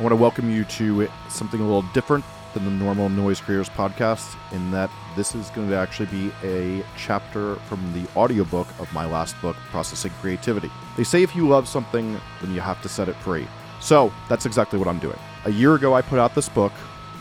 I want to welcome you to something a little different than the normal Noise Creators podcast, in that this is going to actually be a chapter from the audiobook of my last book, Processing Creativity. They say if you love something, then you have to set it free. So that's exactly what I'm doing. A year ago, I put out this book,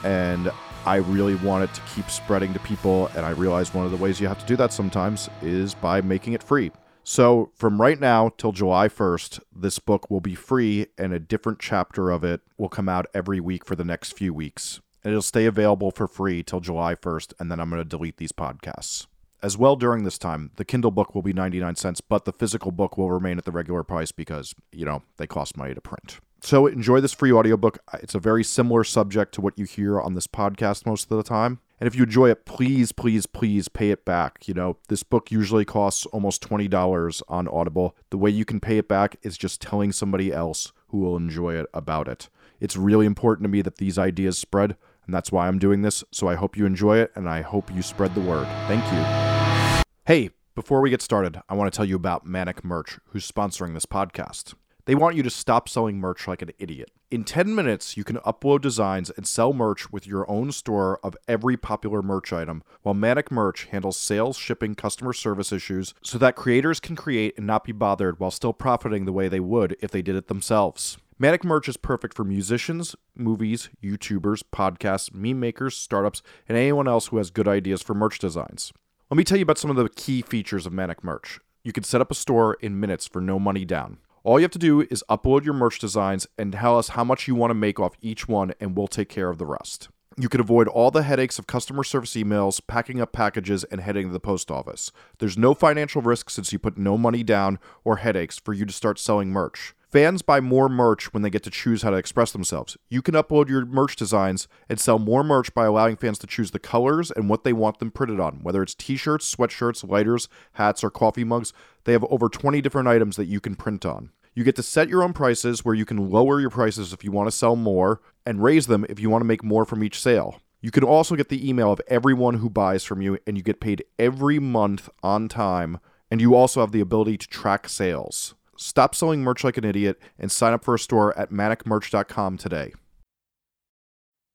and I really wanted to keep spreading to people, and I realized one of the ways you have to do that sometimes is by making it free. So, from right now till July 1st, this book will be free, and a different chapter of it will come out every week for the next few weeks. And it'll stay available for free till July 1st, and then I'm going to delete these podcasts. As well, during this time, the Kindle book will be 99 cents, but the physical book will remain at the regular price because, you know, they cost money to print. So enjoy this free audiobook. It's a very similar subject to what you hear on this podcast most of the time. And if you enjoy it, please, please, please pay it back. You know, this book usually costs almost $20 on Audible. The way you can pay it back is just telling somebody else who will enjoy it about it. It's really important to me that these ideas spread, and that's why I'm doing this. So I hope you enjoy it, and I hope you spread the word. Thank you. Hey, before we get started, I want to tell you about Manic Merch, who's sponsoring this podcast. They want you to stop selling merch like an idiot. In 10 minutes, you can upload designs and sell merch with your own store of every popular merch item, while Manic Merch handles sales, shipping, customer service issues so that creators can create and not be bothered while still profiting the way they would if they did it themselves. Manic Merch is perfect for musicians, movies, YouTubers, podcasts, meme makers, startups, and anyone else who has good ideas for merch designs. Let me tell you about some of the key features of Manic Merch. You can set up a store in minutes for no money down. All you have to do is upload your merch designs and tell us how much you want to make off each one, and we'll take care of the rest. You can avoid all the headaches of customer service emails, packing up packages, and heading to the post office. There's no financial risk since you put no money down or headaches for you to start selling merch. Fans buy more merch when they get to choose how to express themselves. You can upload your merch designs and sell more merch by allowing fans to choose the colors and what they want them printed on, whether it's t shirts, sweatshirts, lighters, hats, or coffee mugs. They have over 20 different items that you can print on. You get to set your own prices where you can lower your prices if you want to sell more and raise them if you want to make more from each sale. You can also get the email of everyone who buys from you, and you get paid every month on time. And you also have the ability to track sales. Stop selling merch like an idiot and sign up for a store at manicmerch.com today.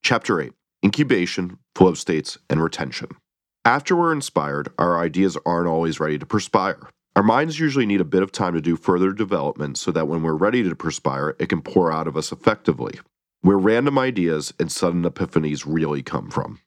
Chapter 8 Incubation, Flow States, and Retention. After we're inspired, our ideas aren't always ready to perspire. Our minds usually need a bit of time to do further development so that when we're ready to perspire, it can pour out of us effectively. Where random ideas and sudden epiphanies really come from.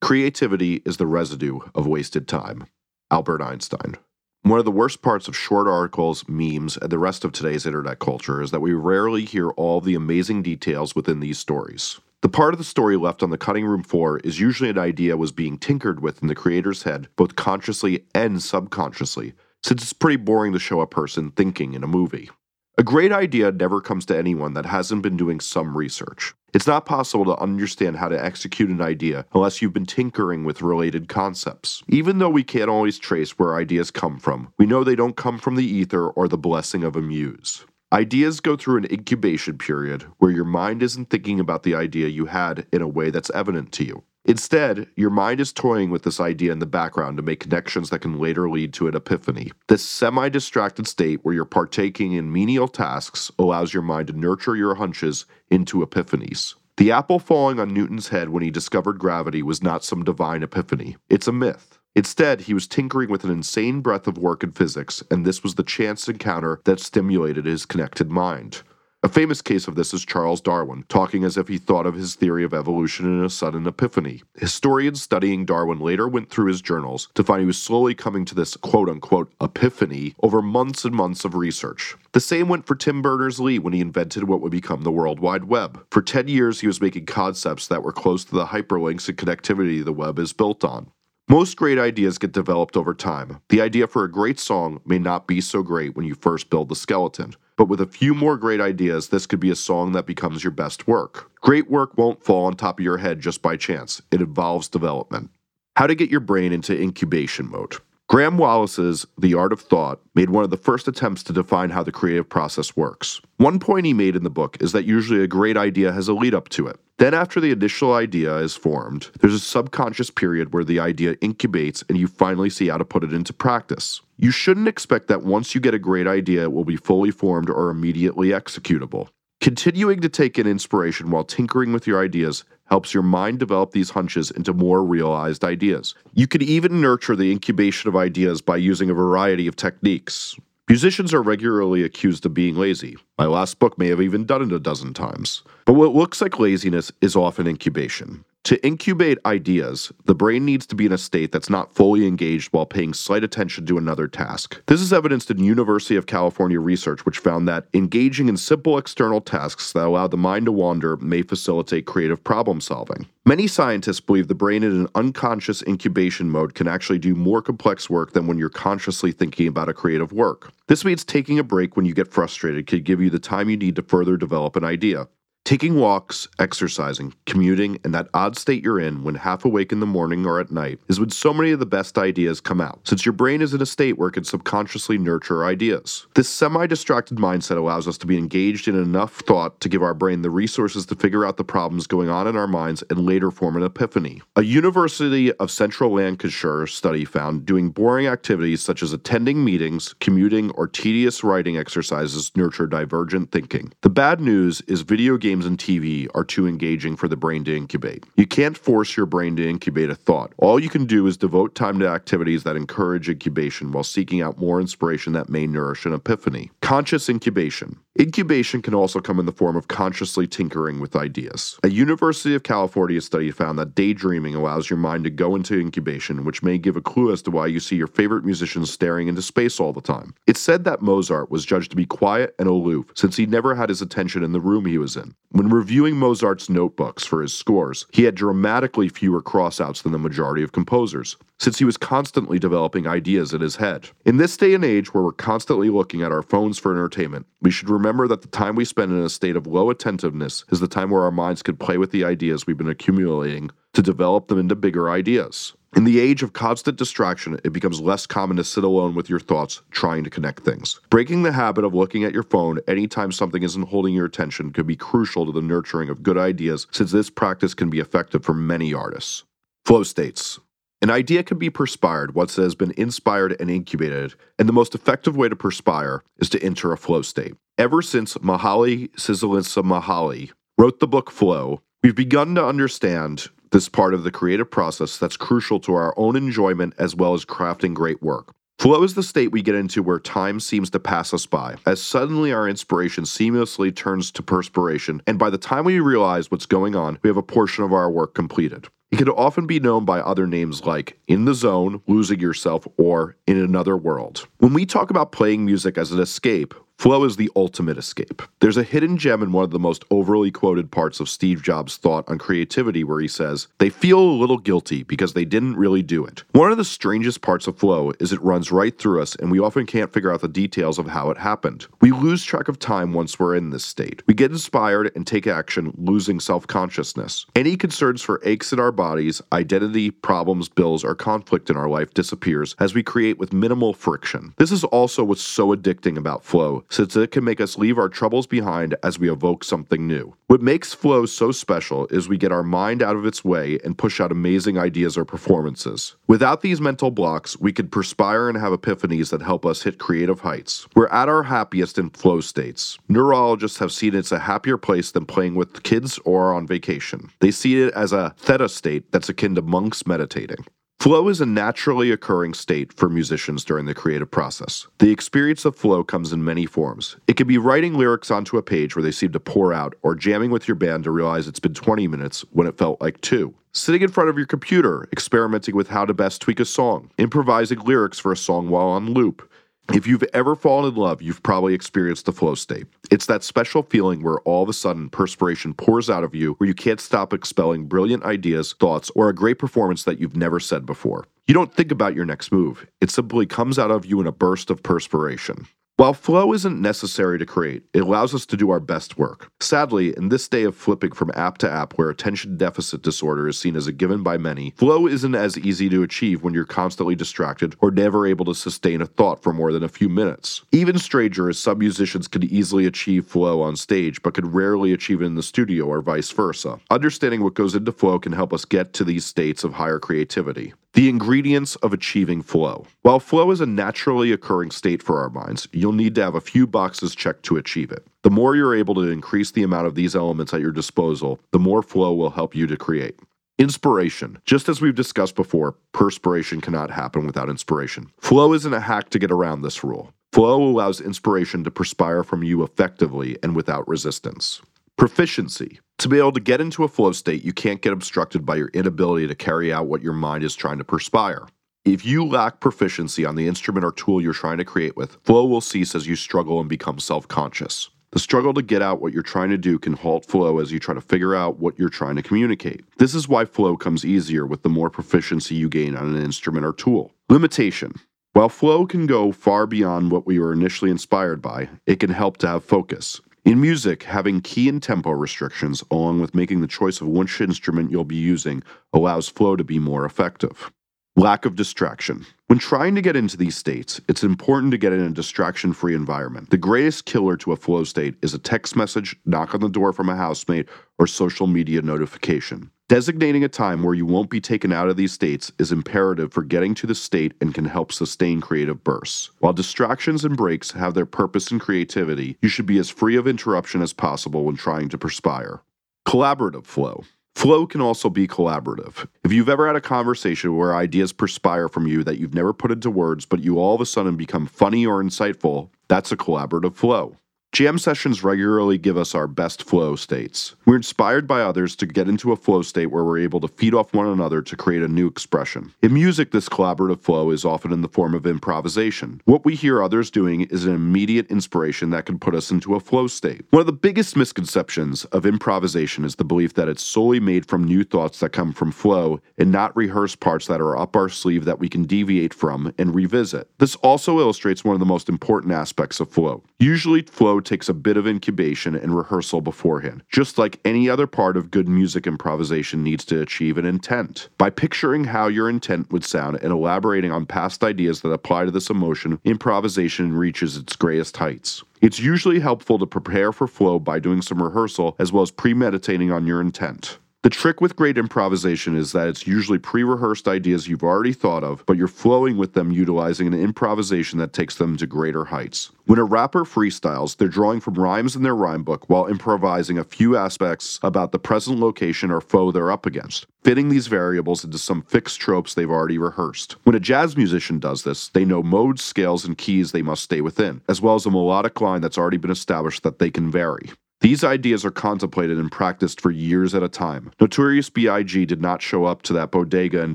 Creativity is the residue of wasted time. Albert Einstein. One of the worst parts of short articles, memes, and the rest of today's internet culture is that we rarely hear all the amazing details within these stories. The part of the story left on the cutting room floor is usually an idea was being tinkered with in the creator's head, both consciously and subconsciously, since it's pretty boring to show a person thinking in a movie. A great idea never comes to anyone that hasn't been doing some research. It's not possible to understand how to execute an idea unless you've been tinkering with related concepts. Even though we can't always trace where ideas come from, we know they don't come from the ether or the blessing of a muse. Ideas go through an incubation period where your mind isn't thinking about the idea you had in a way that's evident to you. Instead, your mind is toying with this idea in the background to make connections that can later lead to an epiphany. This semi distracted state where you're partaking in menial tasks allows your mind to nurture your hunches into epiphanies. The apple falling on Newton's head when he discovered gravity was not some divine epiphany, it's a myth. Instead, he was tinkering with an insane breadth of work in physics, and this was the chance encounter that stimulated his connected mind. A famous case of this is Charles Darwin, talking as if he thought of his theory of evolution in a sudden epiphany. Historians studying Darwin later went through his journals to find he was slowly coming to this quote unquote epiphany over months and months of research. The same went for Tim Berners Lee when he invented what would become the World Wide Web. For 10 years, he was making concepts that were close to the hyperlinks and connectivity the web is built on. Most great ideas get developed over time. The idea for a great song may not be so great when you first build the skeleton. But with a few more great ideas, this could be a song that becomes your best work. Great work won't fall on top of your head just by chance, it involves development. How to get your brain into incubation mode. Graham Wallas's The Art of Thought made one of the first attempts to define how the creative process works. One point he made in the book is that usually a great idea has a lead up to it. Then, after the initial idea is formed, there's a subconscious period where the idea incubates and you finally see how to put it into practice. You shouldn't expect that once you get a great idea, it will be fully formed or immediately executable. Continuing to take in inspiration while tinkering with your ideas helps your mind develop these hunches into more realized ideas. You can even nurture the incubation of ideas by using a variety of techniques. Musicians are regularly accused of being lazy. My last book may have even done it a dozen times. But what looks like laziness is often incubation. To incubate ideas, the brain needs to be in a state that's not fully engaged while paying slight attention to another task. This is evidenced in University of California research which found that engaging in simple external tasks that allow the mind to wander may facilitate creative problem solving. Many scientists believe the brain in an unconscious incubation mode can actually do more complex work than when you're consciously thinking about a creative work. This means taking a break when you get frustrated could give you the time you need to further develop an idea. Taking walks, exercising, commuting, and that odd state you're in when half awake in the morning or at night is when so many of the best ideas come out, since your brain is in a state where it can subconsciously nurture ideas. This semi distracted mindset allows us to be engaged in enough thought to give our brain the resources to figure out the problems going on in our minds and later form an epiphany. A University of Central Lancashire study found doing boring activities such as attending meetings, commuting, or tedious writing exercises nurture divergent thinking. The bad news is video games games and TV are too engaging for the brain to incubate. You can't force your brain to incubate a thought. All you can do is devote time to activities that encourage incubation while seeking out more inspiration that may nourish an epiphany. Conscious incubation. Incubation can also come in the form of consciously tinkering with ideas. A University of California study found that daydreaming allows your mind to go into incubation, which may give a clue as to why you see your favorite musicians staring into space all the time. It's said that Mozart was judged to be quiet and aloof since he never had his attention in the room he was in. When reviewing Mozart's notebooks for his scores, he had dramatically fewer crossouts than the majority of composers, since he was constantly developing ideas in his head. In this day and age where we're constantly looking at our phones for entertainment, we should remember that the time we spend in a state of low attentiveness is the time where our minds can play with the ideas we've been accumulating to develop them into bigger ideas. In the age of constant distraction, it becomes less common to sit alone with your thoughts trying to connect things. Breaking the habit of looking at your phone anytime something isn't holding your attention could be crucial to the nurturing of good ideas, since this practice can be effective for many artists. Flow states. An idea can be perspired once it has been inspired and incubated, and the most effective way to perspire is to enter a flow state. Ever since Mahali Mihaly Mahali wrote the book Flow, we've begun to understand this part of the creative process that's crucial to our own enjoyment as well as crafting great work. Flow is the state we get into where time seems to pass us by, as suddenly our inspiration seamlessly turns to perspiration, and by the time we realize what's going on, we have a portion of our work completed. It can often be known by other names like In the Zone, Losing Yourself, or In Another World. When we talk about playing music as an escape, Flow is the ultimate escape. There's a hidden gem in one of the most overly quoted parts of Steve Jobs' thought on creativity where he says, They feel a little guilty because they didn't really do it. One of the strangest parts of Flow is it runs right through us and we often can't figure out the details of how it happened. We lose track of time once we're in this state. We get inspired and take action, losing self consciousness. Any concerns for aches in our bodies, identity, problems, bills, or conflict in our life disappears as we create with minimal friction. This is also what's so addicting about Flow since it can make us leave our troubles behind as we evoke something new. What makes Flow so special is we get our mind out of its way and push out amazing ideas or performances. Without these mental blocks, we could perspire and have epiphanies that help us hit creative heights. We're at our happiest in flow states. Neurologists have seen it's a happier place than playing with kids or on vacation. They see it as a theta state that's akin to monks meditating. Flow is a naturally occurring state for musicians during the creative process. The experience of flow comes in many forms. It could be writing lyrics onto a page where they seem to pour out, or jamming with your band to realize it's been 20 minutes when it felt like two. Sitting in front of your computer, experimenting with how to best tweak a song, improvising lyrics for a song while on loop, if you've ever fallen in love, you've probably experienced the flow state. It's that special feeling where all of a sudden perspiration pours out of you, where you can't stop expelling brilliant ideas, thoughts, or a great performance that you've never said before. You don't think about your next move, it simply comes out of you in a burst of perspiration. While flow isn't necessary to create, it allows us to do our best work. Sadly, in this day of flipping from app to app where attention deficit disorder is seen as a given by many, flow isn't as easy to achieve when you're constantly distracted or never able to sustain a thought for more than a few minutes. Even stranger as some musicians can easily achieve flow on stage but could rarely achieve it in the studio or vice versa. Understanding what goes into flow can help us get to these states of higher creativity. The ingredients of achieving flow. While flow is a naturally occurring state for our minds, you'll need to have a few boxes checked to achieve it. The more you're able to increase the amount of these elements at your disposal, the more flow will help you to create. Inspiration. Just as we've discussed before, perspiration cannot happen without inspiration. Flow isn't a hack to get around this rule. Flow allows inspiration to perspire from you effectively and without resistance. Proficiency. To be able to get into a flow state, you can't get obstructed by your inability to carry out what your mind is trying to perspire. If you lack proficiency on the instrument or tool you're trying to create with, flow will cease as you struggle and become self conscious. The struggle to get out what you're trying to do can halt flow as you try to figure out what you're trying to communicate. This is why flow comes easier with the more proficiency you gain on an instrument or tool. Limitation. While flow can go far beyond what we were initially inspired by, it can help to have focus. In music, having key and tempo restrictions, along with making the choice of which instrument you'll be using, allows flow to be more effective. Lack of distraction. When trying to get into these states, it's important to get in a distraction free environment. The greatest killer to a flow state is a text message, knock on the door from a housemate, or social media notification. Designating a time where you won't be taken out of these states is imperative for getting to the state and can help sustain creative bursts. While distractions and breaks have their purpose in creativity, you should be as free of interruption as possible when trying to perspire. Collaborative flow. Flow can also be collaborative. If you've ever had a conversation where ideas perspire from you that you've never put into words, but you all of a sudden become funny or insightful, that's a collaborative flow. Jam sessions regularly give us our best flow states. We're inspired by others to get into a flow state where we're able to feed off one another to create a new expression. In music, this collaborative flow is often in the form of improvisation. What we hear others doing is an immediate inspiration that can put us into a flow state. One of the biggest misconceptions of improvisation is the belief that it's solely made from new thoughts that come from flow and not rehearsed parts that are up our sleeve that we can deviate from and revisit. This also illustrates one of the most important aspects of flow. Usually, flow takes a bit of incubation and rehearsal beforehand, just like any other part of good music improvisation needs to achieve an intent. By picturing how your intent would sound and elaborating on past ideas that apply to this emotion, improvisation reaches its greatest heights. It's usually helpful to prepare for flow by doing some rehearsal as well as premeditating on your intent. The trick with great improvisation is that it's usually pre rehearsed ideas you've already thought of, but you're flowing with them utilizing an improvisation that takes them to greater heights. When a rapper freestyles, they're drawing from rhymes in their rhyme book while improvising a few aspects about the present location or foe they're up against, fitting these variables into some fixed tropes they've already rehearsed. When a jazz musician does this, they know modes, scales, and keys they must stay within, as well as a melodic line that's already been established that they can vary. These ideas are contemplated and practiced for years at a time. Notorious B.I.G. did not show up to that bodega in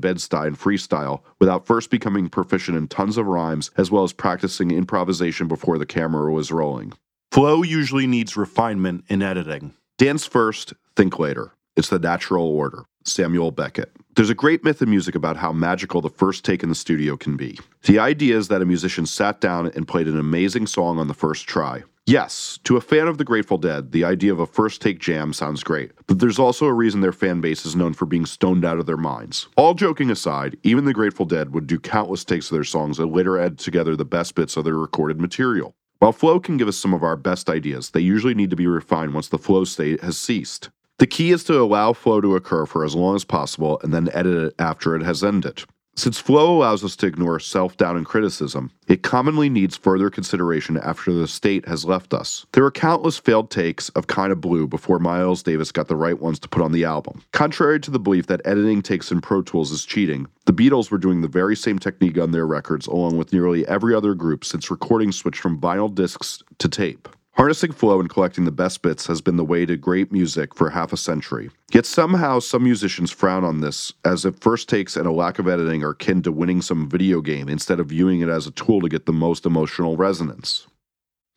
Bed-Stuy and freestyle without first becoming proficient in tons of rhymes as well as practicing improvisation before the camera was rolling. Flow usually needs refinement in editing. Dance first, think later. It's the natural order. Samuel Beckett. There's a great myth in music about how magical the first take in the studio can be. The idea is that a musician sat down and played an amazing song on the first try. Yes, to a fan of the Grateful Dead, the idea of a first take jam sounds great, but there's also a reason their fan base is known for being stoned out of their minds. All joking aside, even the Grateful Dead would do countless takes of their songs and later add together the best bits of their recorded material. While flow can give us some of our best ideas, they usually need to be refined once the flow state has ceased. The key is to allow flow to occur for as long as possible and then edit it after it has ended. Since flow allows us to ignore self doubt and criticism, it commonly needs further consideration after the state has left us. There are countless failed takes of Kind of Blue before Miles Davis got the right ones to put on the album. Contrary to the belief that editing takes in Pro Tools is cheating, the Beatles were doing the very same technique on their records, along with nearly every other group since recording switched from vinyl discs to tape. Harnessing flow and collecting the best bits has been the way to great music for half a century. Yet somehow some musicians frown on this, as if first takes and a lack of editing are akin to winning some video game instead of viewing it as a tool to get the most emotional resonance.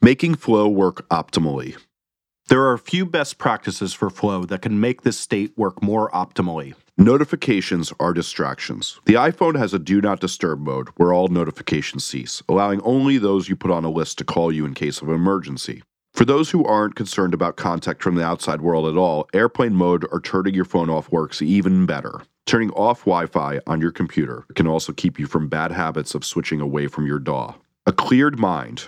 Making flow work optimally. There are a few best practices for flow that can make this state work more optimally. Notifications are distractions. The iPhone has a do not disturb mode where all notifications cease, allowing only those you put on a list to call you in case of emergency. For those who aren't concerned about contact from the outside world at all, airplane mode or turning your phone off works even better. Turning off Wi Fi on your computer can also keep you from bad habits of switching away from your DAW. A cleared mind.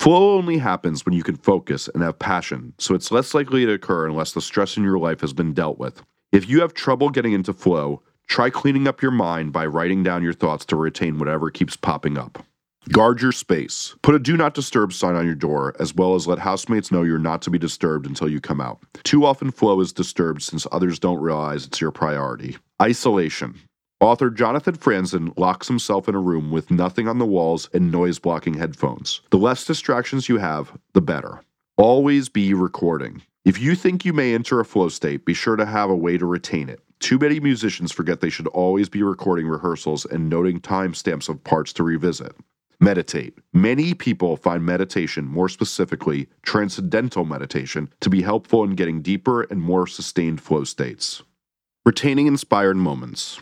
Flow only happens when you can focus and have passion, so it's less likely to occur unless the stress in your life has been dealt with. If you have trouble getting into flow, Try cleaning up your mind by writing down your thoughts to retain whatever keeps popping up. Guard your space. Put a do not disturb sign on your door, as well as let housemates know you're not to be disturbed until you come out. Too often, flow is disturbed since others don't realize it's your priority. Isolation. Author Jonathan Franzen locks himself in a room with nothing on the walls and noise blocking headphones. The less distractions you have, the better. Always be recording. If you think you may enter a flow state, be sure to have a way to retain it. Too many musicians forget they should always be recording rehearsals and noting timestamps of parts to revisit. Meditate. Many people find meditation, more specifically, transcendental meditation, to be helpful in getting deeper and more sustained flow states. Retaining inspired moments.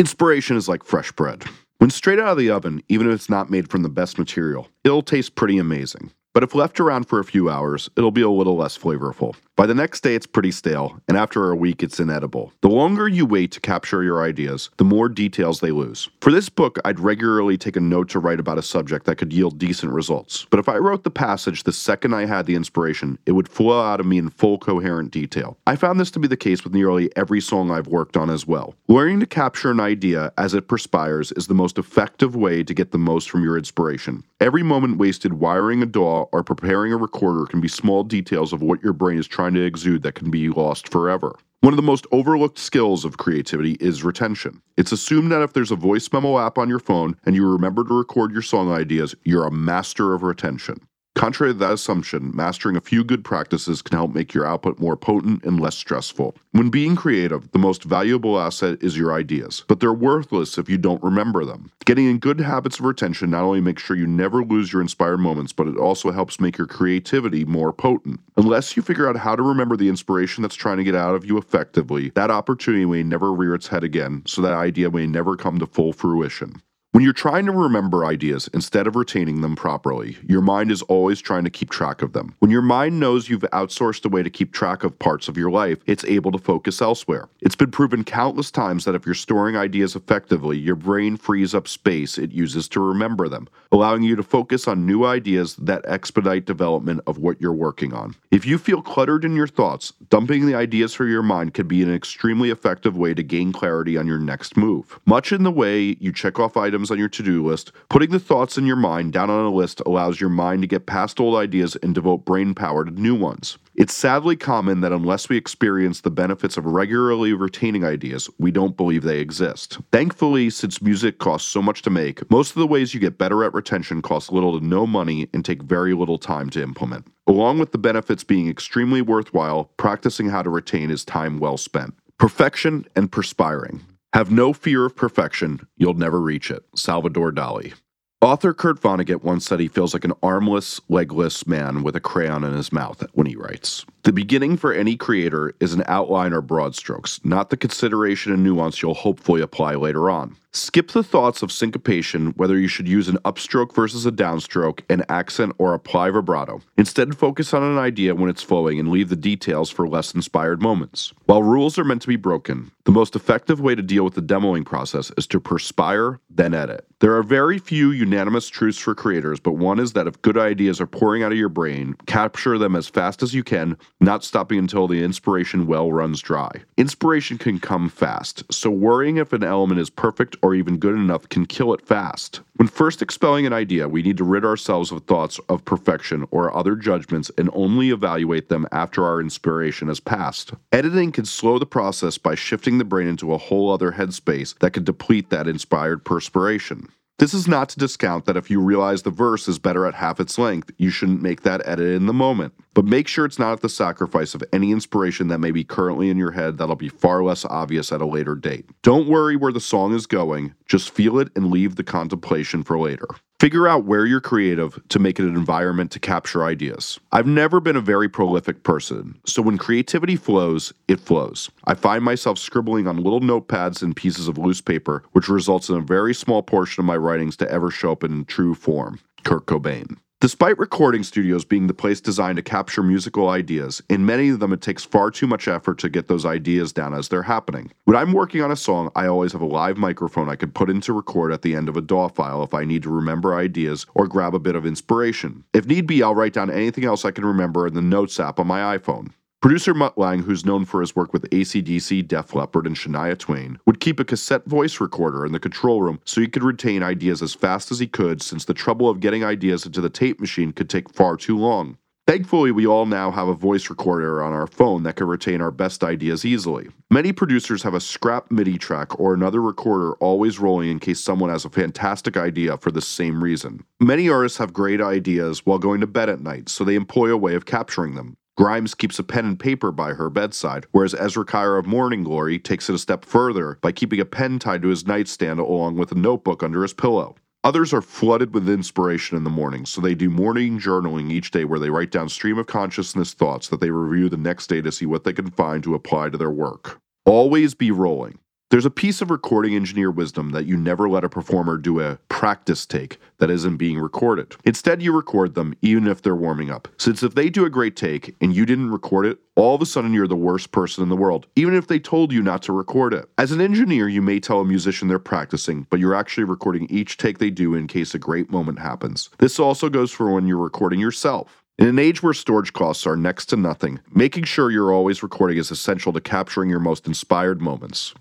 Inspiration is like fresh bread. When straight out of the oven, even if it's not made from the best material, it'll taste pretty amazing. But if left around for a few hours, it'll be a little less flavorful. By the next day, it's pretty stale, and after a week, it's inedible. The longer you wait to capture your ideas, the more details they lose. For this book, I'd regularly take a note to write about a subject that could yield decent results. But if I wrote the passage the second I had the inspiration, it would flow out of me in full coherent detail. I found this to be the case with nearly every song I've worked on as well. Learning to capture an idea as it perspires is the most effective way to get the most from your inspiration. Every moment wasted wiring a DAW or preparing a recorder can be small details of what your brain is trying to exude that can be lost forever. One of the most overlooked skills of creativity is retention. It's assumed that if there's a voice memo app on your phone and you remember to record your song ideas, you're a master of retention. Contrary to that assumption, mastering a few good practices can help make your output more potent and less stressful. When being creative, the most valuable asset is your ideas, but they're worthless if you don't remember them. Getting in good habits of retention not only makes sure you never lose your inspired moments, but it also helps make your creativity more potent. Unless you figure out how to remember the inspiration that's trying to get out of you effectively, that opportunity may never rear its head again, so that idea may never come to full fruition. When you're trying to remember ideas instead of retaining them properly, your mind is always trying to keep track of them. When your mind knows you've outsourced a way to keep track of parts of your life, it's able to focus elsewhere. It's been proven countless times that if you're storing ideas effectively, your brain frees up space it uses to remember them, allowing you to focus on new ideas that expedite development of what you're working on. If you feel cluttered in your thoughts, dumping the ideas from your mind could be an extremely effective way to gain clarity on your next move. Much in the way you check off items items on your to do list, putting the thoughts in your mind down on a list allows your mind to get past old ideas and devote brain power to new ones. It's sadly common that unless we experience the benefits of regularly retaining ideas, we don't believe they exist. Thankfully, since music costs so much to make, most of the ways you get better at retention cost little to no money and take very little time to implement. Along with the benefits being extremely worthwhile, practicing how to retain is time well spent. Perfection and perspiring. Have no fear of perfection, you'll never reach it. Salvador Dali. Author Kurt Vonnegut once said he feels like an armless, legless man with a crayon in his mouth when he writes. The beginning for any creator is an outline or broad strokes, not the consideration and nuance you'll hopefully apply later on. Skip the thoughts of syncopation, whether you should use an upstroke versus a downstroke, an accent, or apply vibrato. Instead, focus on an idea when it's flowing and leave the details for less inspired moments. While rules are meant to be broken, the most effective way to deal with the demoing process is to perspire, then edit. There are very few unanimous truths for creators, but one is that if good ideas are pouring out of your brain, capture them as fast as you can, not stopping until the inspiration well runs dry. Inspiration can come fast, so worrying if an element is perfect or even good enough can kill it fast. When first expelling an idea, we need to rid ourselves of thoughts of perfection or other judgments and only evaluate them after our inspiration has passed. Editing can slow the process by shifting the brain into a whole other headspace that could deplete that inspired perspiration. This is not to discount that if you realize the verse is better at half its length, you shouldn't make that edit in the moment. But make sure it's not at the sacrifice of any inspiration that may be currently in your head that'll be far less obvious at a later date. Don't worry where the song is going, just feel it and leave the contemplation for later. Figure out where you're creative to make it an environment to capture ideas. I've never been a very prolific person, so when creativity flows, it flows. I find myself scribbling on little notepads and pieces of loose paper, which results in a very small portion of my writings to ever show up in true form. Kurt Cobain. Despite recording studios being the place designed to capture musical ideas, in many of them it takes far too much effort to get those ideas down as they're happening. When I'm working on a song, I always have a live microphone I can put into record at the end of a DAW file if I need to remember ideas or grab a bit of inspiration. If need be, I'll write down anything else I can remember in the Notes app on my iPhone. Producer Mutt Lange, who's known for his work with ACDC, Def Leppard, and Shania Twain, would keep a cassette voice recorder in the control room so he could retain ideas as fast as he could, since the trouble of getting ideas into the tape machine could take far too long. Thankfully, we all now have a voice recorder on our phone that can retain our best ideas easily. Many producers have a scrap MIDI track or another recorder always rolling in case someone has a fantastic idea for the same reason. Many artists have great ideas while going to bed at night, so they employ a way of capturing them. Grimes keeps a pen and paper by her bedside, whereas Ezra of Morning Glory takes it a step further by keeping a pen tied to his nightstand along with a notebook under his pillow. Others are flooded with inspiration in the morning, so they do morning journaling each day where they write down stream of consciousness thoughts that they review the next day to see what they can find to apply to their work. Always be rolling. There's a piece of recording engineer wisdom that you never let a performer do a practice take that isn't being recorded. Instead, you record them even if they're warming up. Since if they do a great take and you didn't record it, all of a sudden you're the worst person in the world, even if they told you not to record it. As an engineer, you may tell a musician they're practicing, but you're actually recording each take they do in case a great moment happens. This also goes for when you're recording yourself. In an age where storage costs are next to nothing, making sure you're always recording is essential to capturing your most inspired moments.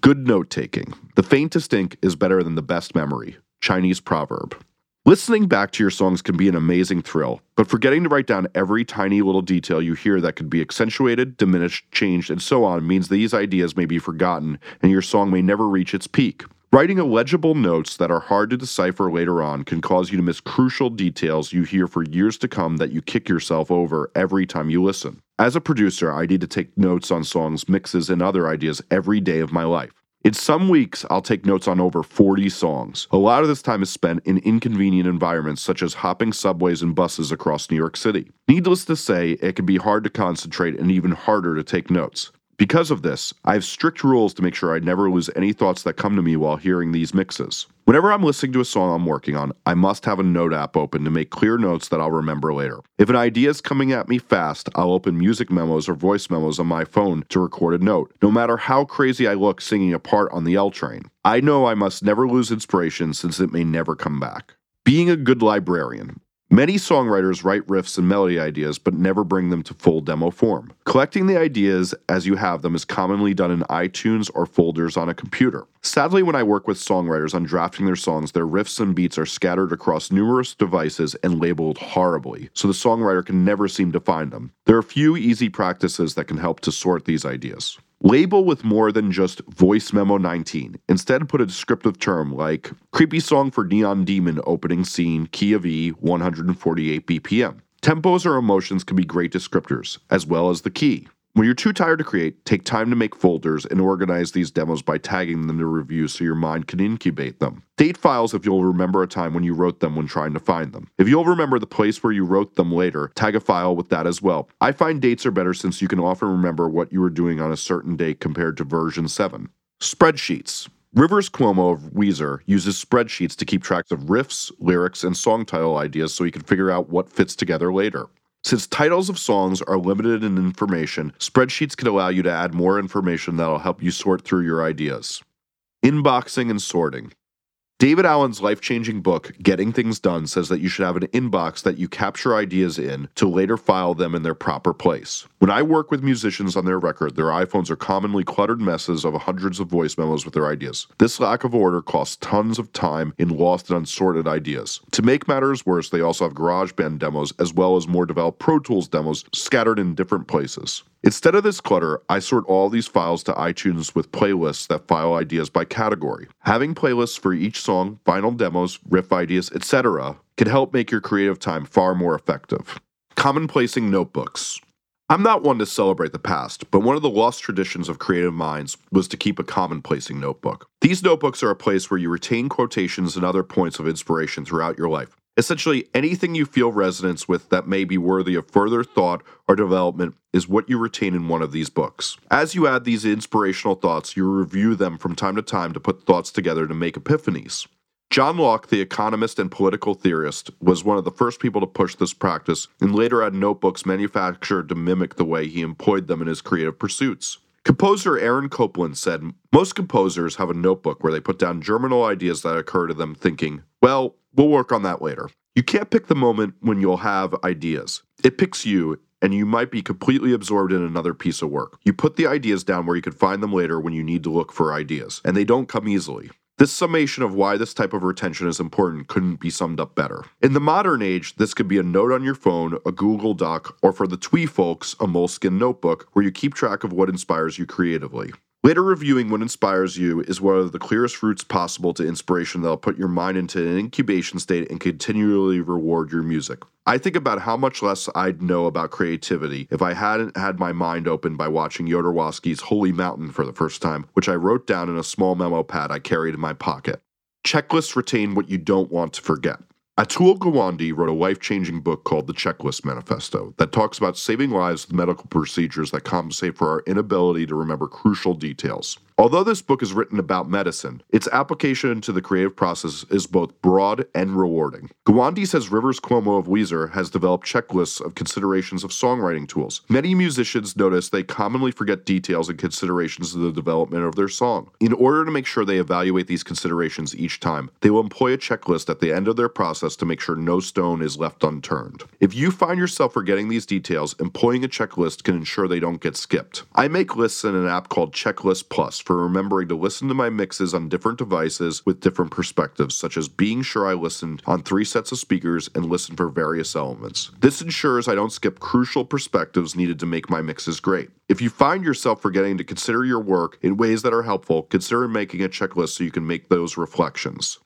Good note taking. The faintest ink is better than the best memory. Chinese proverb. Listening back to your songs can be an amazing thrill, but forgetting to write down every tiny little detail you hear that could be accentuated, diminished, changed, and so on means these ideas may be forgotten and your song may never reach its peak. Writing illegible notes that are hard to decipher later on can cause you to miss crucial details you hear for years to come that you kick yourself over every time you listen. As a producer, I need to take notes on songs, mixes, and other ideas every day of my life. In some weeks, I'll take notes on over 40 songs. A lot of this time is spent in inconvenient environments such as hopping subways and buses across New York City. Needless to say, it can be hard to concentrate and even harder to take notes. Because of this, I have strict rules to make sure I never lose any thoughts that come to me while hearing these mixes. Whenever I'm listening to a song I'm working on, I must have a note app open to make clear notes that I'll remember later. If an idea is coming at me fast, I'll open music memos or voice memos on my phone to record a note, no matter how crazy I look singing a part on the L train. I know I must never lose inspiration since it may never come back. Being a good librarian. Many songwriters write riffs and melody ideas but never bring them to full demo form. Collecting the ideas as you have them is commonly done in iTunes or folders on a computer. Sadly, when I work with songwriters on drafting their songs, their riffs and beats are scattered across numerous devices and labeled horribly, so the songwriter can never seem to find them. There are a few easy practices that can help to sort these ideas. Label with more than just voice memo 19. Instead, put a descriptive term like creepy song for Neon Demon opening scene, key of E, 148 BPM. Tempos or emotions can be great descriptors, as well as the key. When you're too tired to create, take time to make folders and organize these demos by tagging them to review so your mind can incubate them. Date files if you'll remember a time when you wrote them when trying to find them. If you'll remember the place where you wrote them later, tag a file with that as well. I find dates are better since you can often remember what you were doing on a certain date compared to version 7. Spreadsheets. Rivers Cuomo of Weezer uses spreadsheets to keep tracks of riffs, lyrics, and song title ideas so he can figure out what fits together later. Since titles of songs are limited in information, spreadsheets can allow you to add more information that'll help you sort through your ideas. Inboxing and sorting. David Allen's life changing book, Getting Things Done, says that you should have an inbox that you capture ideas in to later file them in their proper place. When I work with musicians on their record, their iPhones are commonly cluttered messes of hundreds of voice memos with their ideas. This lack of order costs tons of time in lost and unsorted ideas. To make matters worse, they also have GarageBand demos as well as more developed Pro Tools demos scattered in different places. Instead of this clutter, I sort all these files to iTunes with playlists that file ideas by category. Having playlists for each song, final demos, riff ideas, etc., can help make your creative time far more effective. Commonplacing notebooks. I'm not one to celebrate the past, but one of the lost traditions of creative minds was to keep a commonplacing notebook. These notebooks are a place where you retain quotations and other points of inspiration throughout your life. Essentially, anything you feel resonance with that may be worthy of further thought or development is what you retain in one of these books. As you add these inspirational thoughts, you review them from time to time to put thoughts together to make epiphanies. John Locke, the economist and political theorist, was one of the first people to push this practice and later had notebooks manufactured to mimic the way he employed them in his creative pursuits. Composer Aaron Copland said, Most composers have a notebook where they put down germinal ideas that occur to them, thinking, well, we'll work on that later. You can't pick the moment when you'll have ideas. It picks you, and you might be completely absorbed in another piece of work. You put the ideas down where you can find them later when you need to look for ideas, and they don't come easily. This summation of why this type of retention is important couldn't be summed up better. In the modern age, this could be a note on your phone, a Google Doc, or for the twee folks, a Moleskine notebook where you keep track of what inspires you creatively. Later reviewing what inspires you is one of the clearest routes possible to inspiration that'll put your mind into an incubation state and continually reward your music. I think about how much less I'd know about creativity if I hadn't had my mind open by watching Jodorowsky's Holy Mountain for the first time, which I wrote down in a small memo pad I carried in my pocket. Checklists retain what you don't want to forget. Atul Gawande wrote a life changing book called The Checklist Manifesto that talks about saving lives with medical procedures that compensate for our inability to remember crucial details. Although this book is written about medicine, its application to the creative process is both broad and rewarding. Gawande says Rivers Cuomo of Weezer has developed checklists of considerations of songwriting tools. Many musicians notice they commonly forget details and considerations of the development of their song. In order to make sure they evaluate these considerations each time, they will employ a checklist at the end of their process to make sure no stone is left unturned. If you find yourself forgetting these details, employing a checklist can ensure they don't get skipped. I make lists in an app called Checklist Plus for remembering to listen to my mixes on different devices with different perspectives, such as being sure I listened on three sets of speakers and listen for various elements. This ensures I don't skip crucial perspectives needed to make my mixes great. If you find yourself forgetting to consider your work in ways that are helpful, consider making a checklist so you can make those reflections.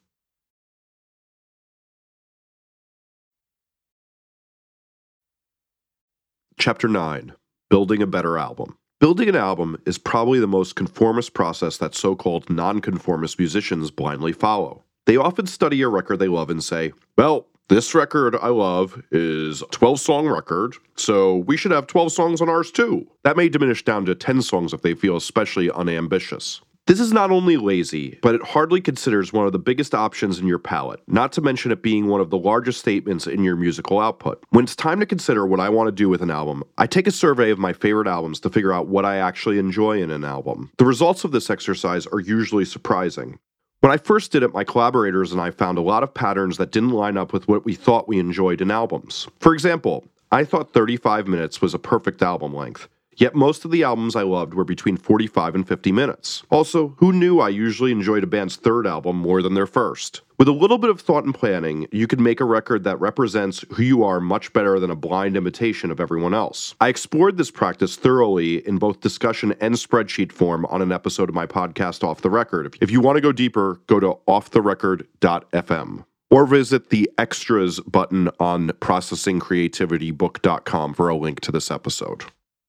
Chapter 9 Building a Better Album. Building an album is probably the most conformist process that so called nonconformist musicians blindly follow. They often study a record they love and say, well, this record I love is a 12 song record, so we should have 12 songs on ours too. That may diminish down to 10 songs if they feel especially unambitious. This is not only lazy, but it hardly considers one of the biggest options in your palette, not to mention it being one of the largest statements in your musical output. When it's time to consider what I want to do with an album, I take a survey of my favorite albums to figure out what I actually enjoy in an album. The results of this exercise are usually surprising. When I first did it, my collaborators and I found a lot of patterns that didn't line up with what we thought we enjoyed in albums. For example, I thought 35 minutes was a perfect album length. Yet most of the albums I loved were between 45 and 50 minutes. Also, who knew I usually enjoyed a band's third album more than their first? With a little bit of thought and planning, you can make a record that represents who you are much better than a blind imitation of everyone else. I explored this practice thoroughly in both discussion and spreadsheet form on an episode of my podcast Off the Record. If you want to go deeper, go to offtherecord.fm or visit the extras button on processingcreativitybook.com for a link to this episode.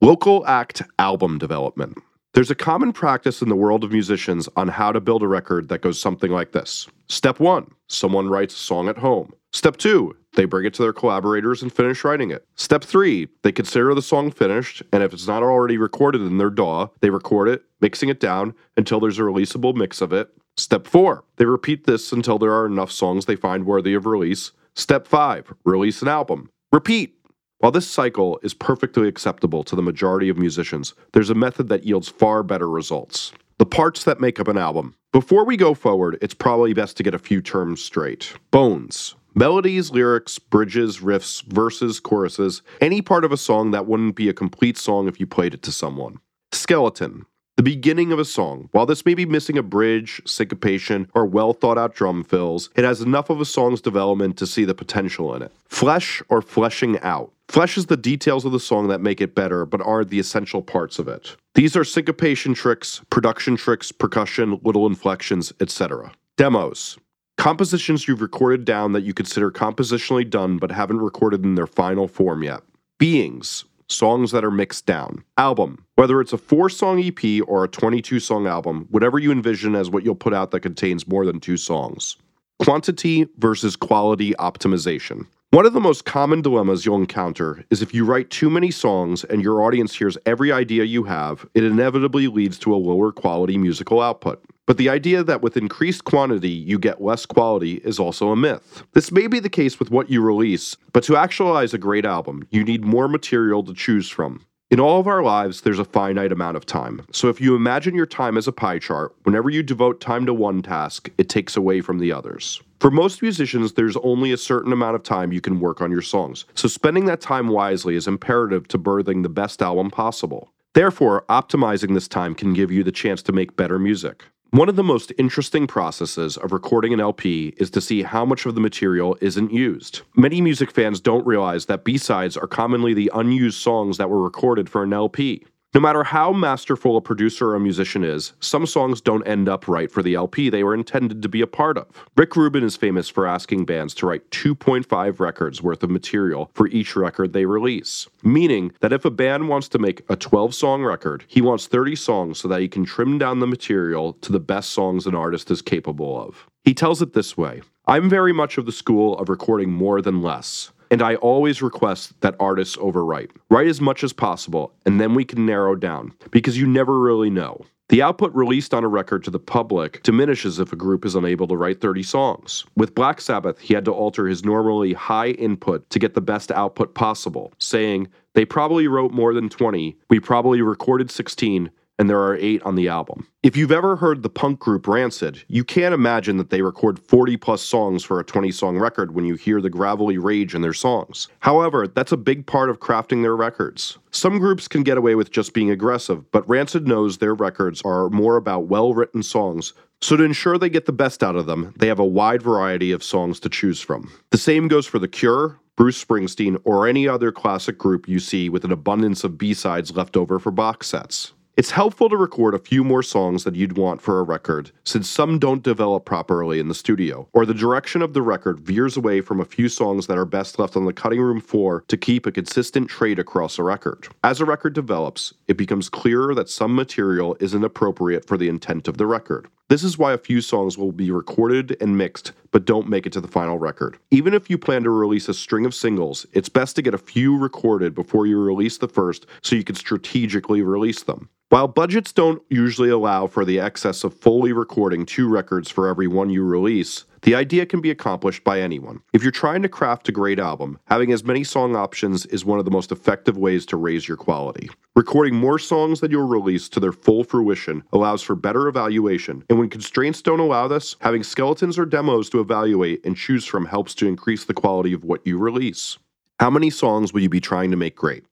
Local act album development. There's a common practice in the world of musicians on how to build a record that goes something like this. Step one, someone writes a song at home. Step two, they bring it to their collaborators and finish writing it. Step three, they consider the song finished, and if it's not already recorded in their DAW, they record it, mixing it down until there's a releasable mix of it. Step four, they repeat this until there are enough songs they find worthy of release. Step five, release an album. Repeat while this cycle is perfectly acceptable to the majority of musicians, there's a method that yields far better results. The parts that make up an album. Before we go forward, it's probably best to get a few terms straight. Bones. Melodies, lyrics, bridges, riffs, verses, choruses, any part of a song that wouldn't be a complete song if you played it to someone. Skeleton. The beginning of a song. While this may be missing a bridge, syncopation, or well thought out drum fills, it has enough of a song's development to see the potential in it. Flesh or fleshing out. Flesh is the details of the song that make it better, but aren't the essential parts of it. These are syncopation tricks, production tricks, percussion, little inflections, etc. Demos. Compositions you've recorded down that you consider compositionally done but haven't recorded in their final form yet. Beings songs that are mixed down. Album, whether it's a four song EP or a 22 song album, whatever you envision as what you'll put out that contains more than two songs. Quantity versus quality optimization. One of the most common dilemmas you'll encounter is if you write too many songs and your audience hears every idea you have, it inevitably leads to a lower quality musical output. But the idea that with increased quantity you get less quality is also a myth. This may be the case with what you release, but to actualize a great album, you need more material to choose from. In all of our lives, there's a finite amount of time. So if you imagine your time as a pie chart, whenever you devote time to one task, it takes away from the others. For most musicians, there's only a certain amount of time you can work on your songs, so spending that time wisely is imperative to birthing the best album possible. Therefore, optimizing this time can give you the chance to make better music. One of the most interesting processes of recording an LP is to see how much of the material isn't used. Many music fans don't realize that B-sides are commonly the unused songs that were recorded for an LP. No matter how masterful a producer or a musician is, some songs don't end up right for the LP they were intended to be a part of. Rick Rubin is famous for asking bands to write 2.5 records worth of material for each record they release, meaning that if a band wants to make a 12 song record, he wants 30 songs so that he can trim down the material to the best songs an artist is capable of. He tells it this way I'm very much of the school of recording more than less. And I always request that artists overwrite. Write as much as possible, and then we can narrow down, because you never really know. The output released on a record to the public diminishes if a group is unable to write 30 songs. With Black Sabbath, he had to alter his normally high input to get the best output possible, saying, They probably wrote more than 20, we probably recorded 16, and there are eight on the album. If you've ever heard the punk group Rancid, you can't imagine that they record 40 plus songs for a 20 song record when you hear the gravelly rage in their songs. However, that's a big part of crafting their records. Some groups can get away with just being aggressive, but Rancid knows their records are more about well written songs. So, to ensure they get the best out of them, they have a wide variety of songs to choose from. The same goes for The Cure, Bruce Springsteen, or any other classic group you see with an abundance of B sides left over for box sets. It's helpful to record a few more songs that you'd want for a record, since some don't develop properly in the studio, or the direction of the record veers away from a few songs that are best left on the cutting room floor to keep a consistent trade across a record. As a record develops, it becomes clearer that some material isn't appropriate for the intent of the record. This is why a few songs will be recorded and mixed, but don't make it to the final record. Even if you plan to release a string of singles, it's best to get a few recorded before you release the first so you can strategically release them. While budgets don't usually allow for the excess of fully recording two records for every one you release, the idea can be accomplished by anyone. If you're trying to craft a great album, having as many song options is one of the most effective ways to raise your quality. Recording more songs than you'll release to their full fruition allows for better evaluation, and when constraints don't allow this, having skeletons or demos to evaluate and choose from helps to increase the quality of what you release. How many songs will you be trying to make great?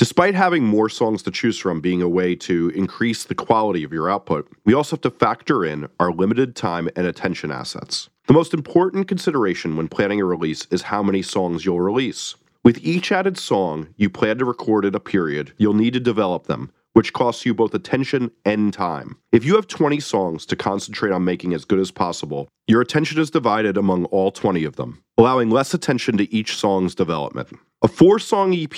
Despite having more songs to choose from being a way to increase the quality of your output, we also have to factor in our limited time and attention assets. The most important consideration when planning a release is how many songs you'll release. With each added song you plan to record in a period, you'll need to develop them, which costs you both attention and time. If you have 20 songs to concentrate on making as good as possible, your attention is divided among all 20 of them, allowing less attention to each song's development. A four song EP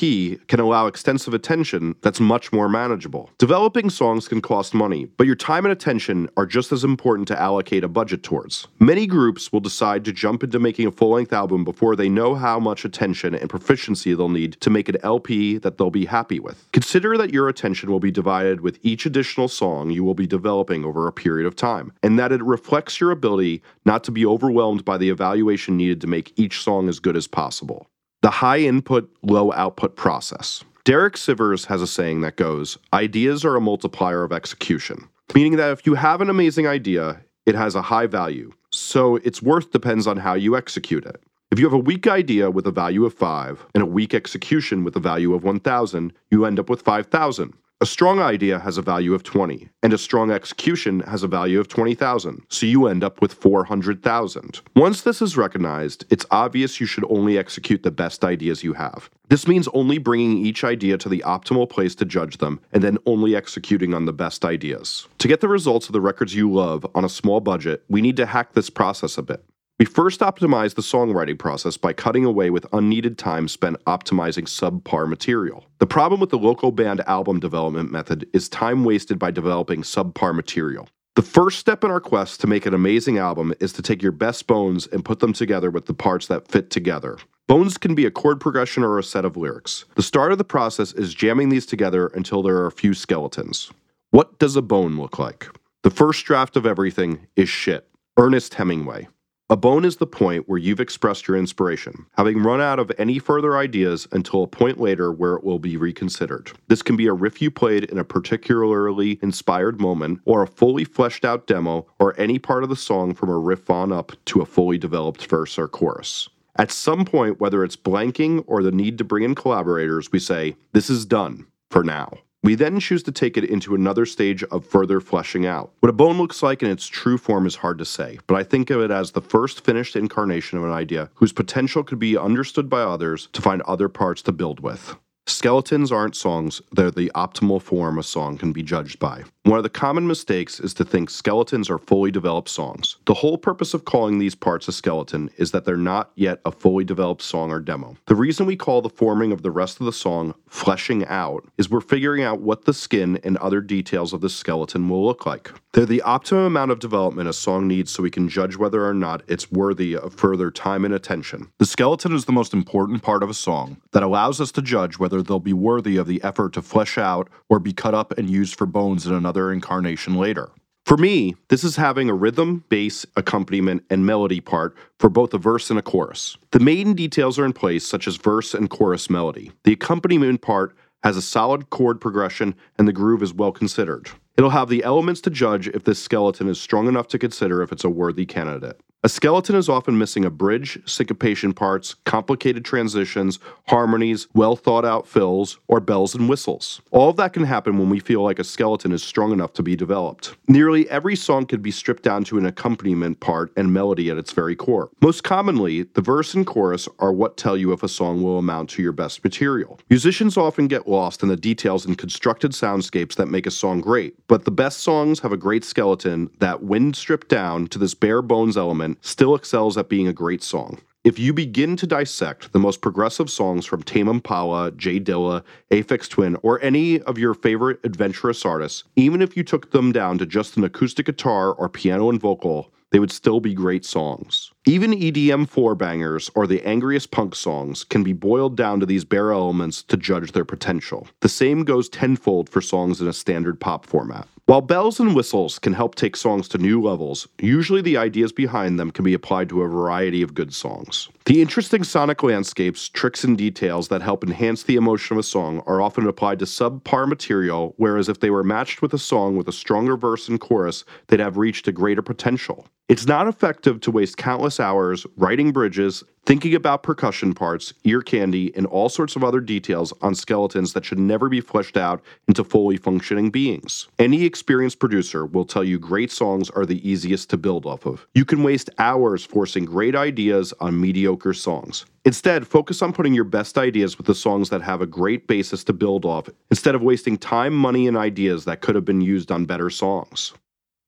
can allow extensive attention that's much more manageable. Developing songs can cost money, but your time and attention are just as important to allocate a budget towards. Many groups will decide to jump into making a full length album before they know how much attention and proficiency they'll need to make an LP that they'll be happy with. Consider that your attention will be divided with each additional song you will be developing over a period of time, and that it reflects your ability not to be overwhelmed by the evaluation needed to make each song as good as possible. The high input, low output process. Derek Sivers has a saying that goes Ideas are a multiplier of execution, meaning that if you have an amazing idea, it has a high value, so its worth depends on how you execute it. If you have a weak idea with a value of 5 and a weak execution with a value of 1000, you end up with 5000. A strong idea has a value of 20, and a strong execution has a value of 20,000, so you end up with 400,000. Once this is recognized, it's obvious you should only execute the best ideas you have. This means only bringing each idea to the optimal place to judge them, and then only executing on the best ideas. To get the results of the records you love on a small budget, we need to hack this process a bit. We first optimized the songwriting process by cutting away with unneeded time spent optimizing subpar material. The problem with the local band album development method is time wasted by developing subpar material. The first step in our quest to make an amazing album is to take your best bones and put them together with the parts that fit together. Bones can be a chord progression or a set of lyrics. The start of the process is jamming these together until there are a few skeletons. What does a bone look like? The first draft of everything is shit. Ernest Hemingway. A bone is the point where you've expressed your inspiration, having run out of any further ideas until a point later where it will be reconsidered. This can be a riff you played in a particularly inspired moment, or a fully fleshed out demo, or any part of the song from a riff on up to a fully developed verse or chorus. At some point, whether it's blanking or the need to bring in collaborators, we say, This is done for now. We then choose to take it into another stage of further fleshing out. What a bone looks like in its true form is hard to say, but I think of it as the first finished incarnation of an idea whose potential could be understood by others to find other parts to build with. Skeletons aren't songs, they're the optimal form a song can be judged by. One of the common mistakes is to think skeletons are fully developed songs. The whole purpose of calling these parts a skeleton is that they're not yet a fully developed song or demo. The reason we call the forming of the rest of the song fleshing out is we're figuring out what the skin and other details of the skeleton will look like. They're the optimum amount of development a song needs so we can judge whether or not it's worthy of further time and attention. The skeleton is the most important part of a song that allows us to judge whether they'll be worthy of the effort to flesh out or be cut up and used for bones in another incarnation later. For me, this is having a rhythm, bass, accompaniment, and melody part for both a verse and a chorus. The main details are in place, such as verse and chorus melody. The accompaniment part has a solid chord progression, and the groove is well considered. It'll have the elements to judge if this skeleton is strong enough to consider if it's a worthy candidate. A skeleton is often missing a bridge, syncopation parts, complicated transitions, harmonies, well thought out fills, or bells and whistles. All of that can happen when we feel like a skeleton is strong enough to be developed. Nearly every song could be stripped down to an accompaniment part and melody at its very core. Most commonly, the verse and chorus are what tell you if a song will amount to your best material. Musicians often get lost in the details and constructed soundscapes that make a song great, but the best songs have a great skeleton that, when stripped down to this bare bones element, still excels at being a great song. If you begin to dissect the most progressive songs from Tame Impala, J Dilla, Aphex Twin, or any of your favorite adventurous artists, even if you took them down to just an acoustic guitar or piano and vocal, they would still be great songs. Even EDM floor bangers or the angriest punk songs can be boiled down to these bare elements to judge their potential. The same goes tenfold for songs in a standard pop format. While bells and whistles can help take songs to new levels, usually the ideas behind them can be applied to a variety of good songs. The interesting sonic landscapes, tricks, and details that help enhance the emotion of a song are often applied to subpar material, whereas if they were matched with a song with a stronger verse and chorus, they'd have reached a greater potential. It's not effective to waste countless hours writing bridges, thinking about percussion parts, ear candy, and all sorts of other details on skeletons that should never be fleshed out into fully functioning beings. Any experienced producer will tell you great songs are the easiest to build off of. You can waste hours forcing great ideas on mediocre songs. Instead, focus on putting your best ideas with the songs that have a great basis to build off instead of wasting time, money, and ideas that could have been used on better songs.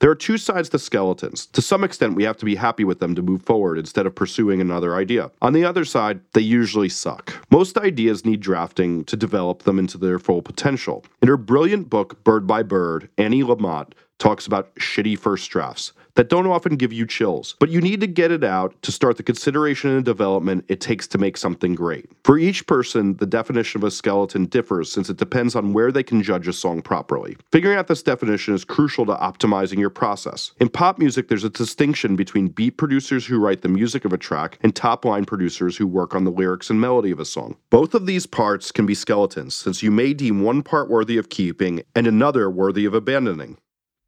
There are two sides to skeletons. To some extent, we have to be happy with them to move forward instead of pursuing another idea. On the other side, they usually suck. Most ideas need drafting to develop them into their full potential. In her brilliant book, Bird by Bird, Annie Lamott talks about shitty first drafts that don't often give you chills, but you need to get it out to start the consideration and development it takes to make something great. For each person, the definition of a skeleton differs since it depends on where they can judge a song properly. Figuring out this definition is crucial to optimizing your process. In pop music, there's a distinction between beat producers who write the music of a track and top line producers who work on the lyrics and melody of a song. Both of these parts can be skeletons, since you may deem one part worthy of keeping and another worthy of abandoning.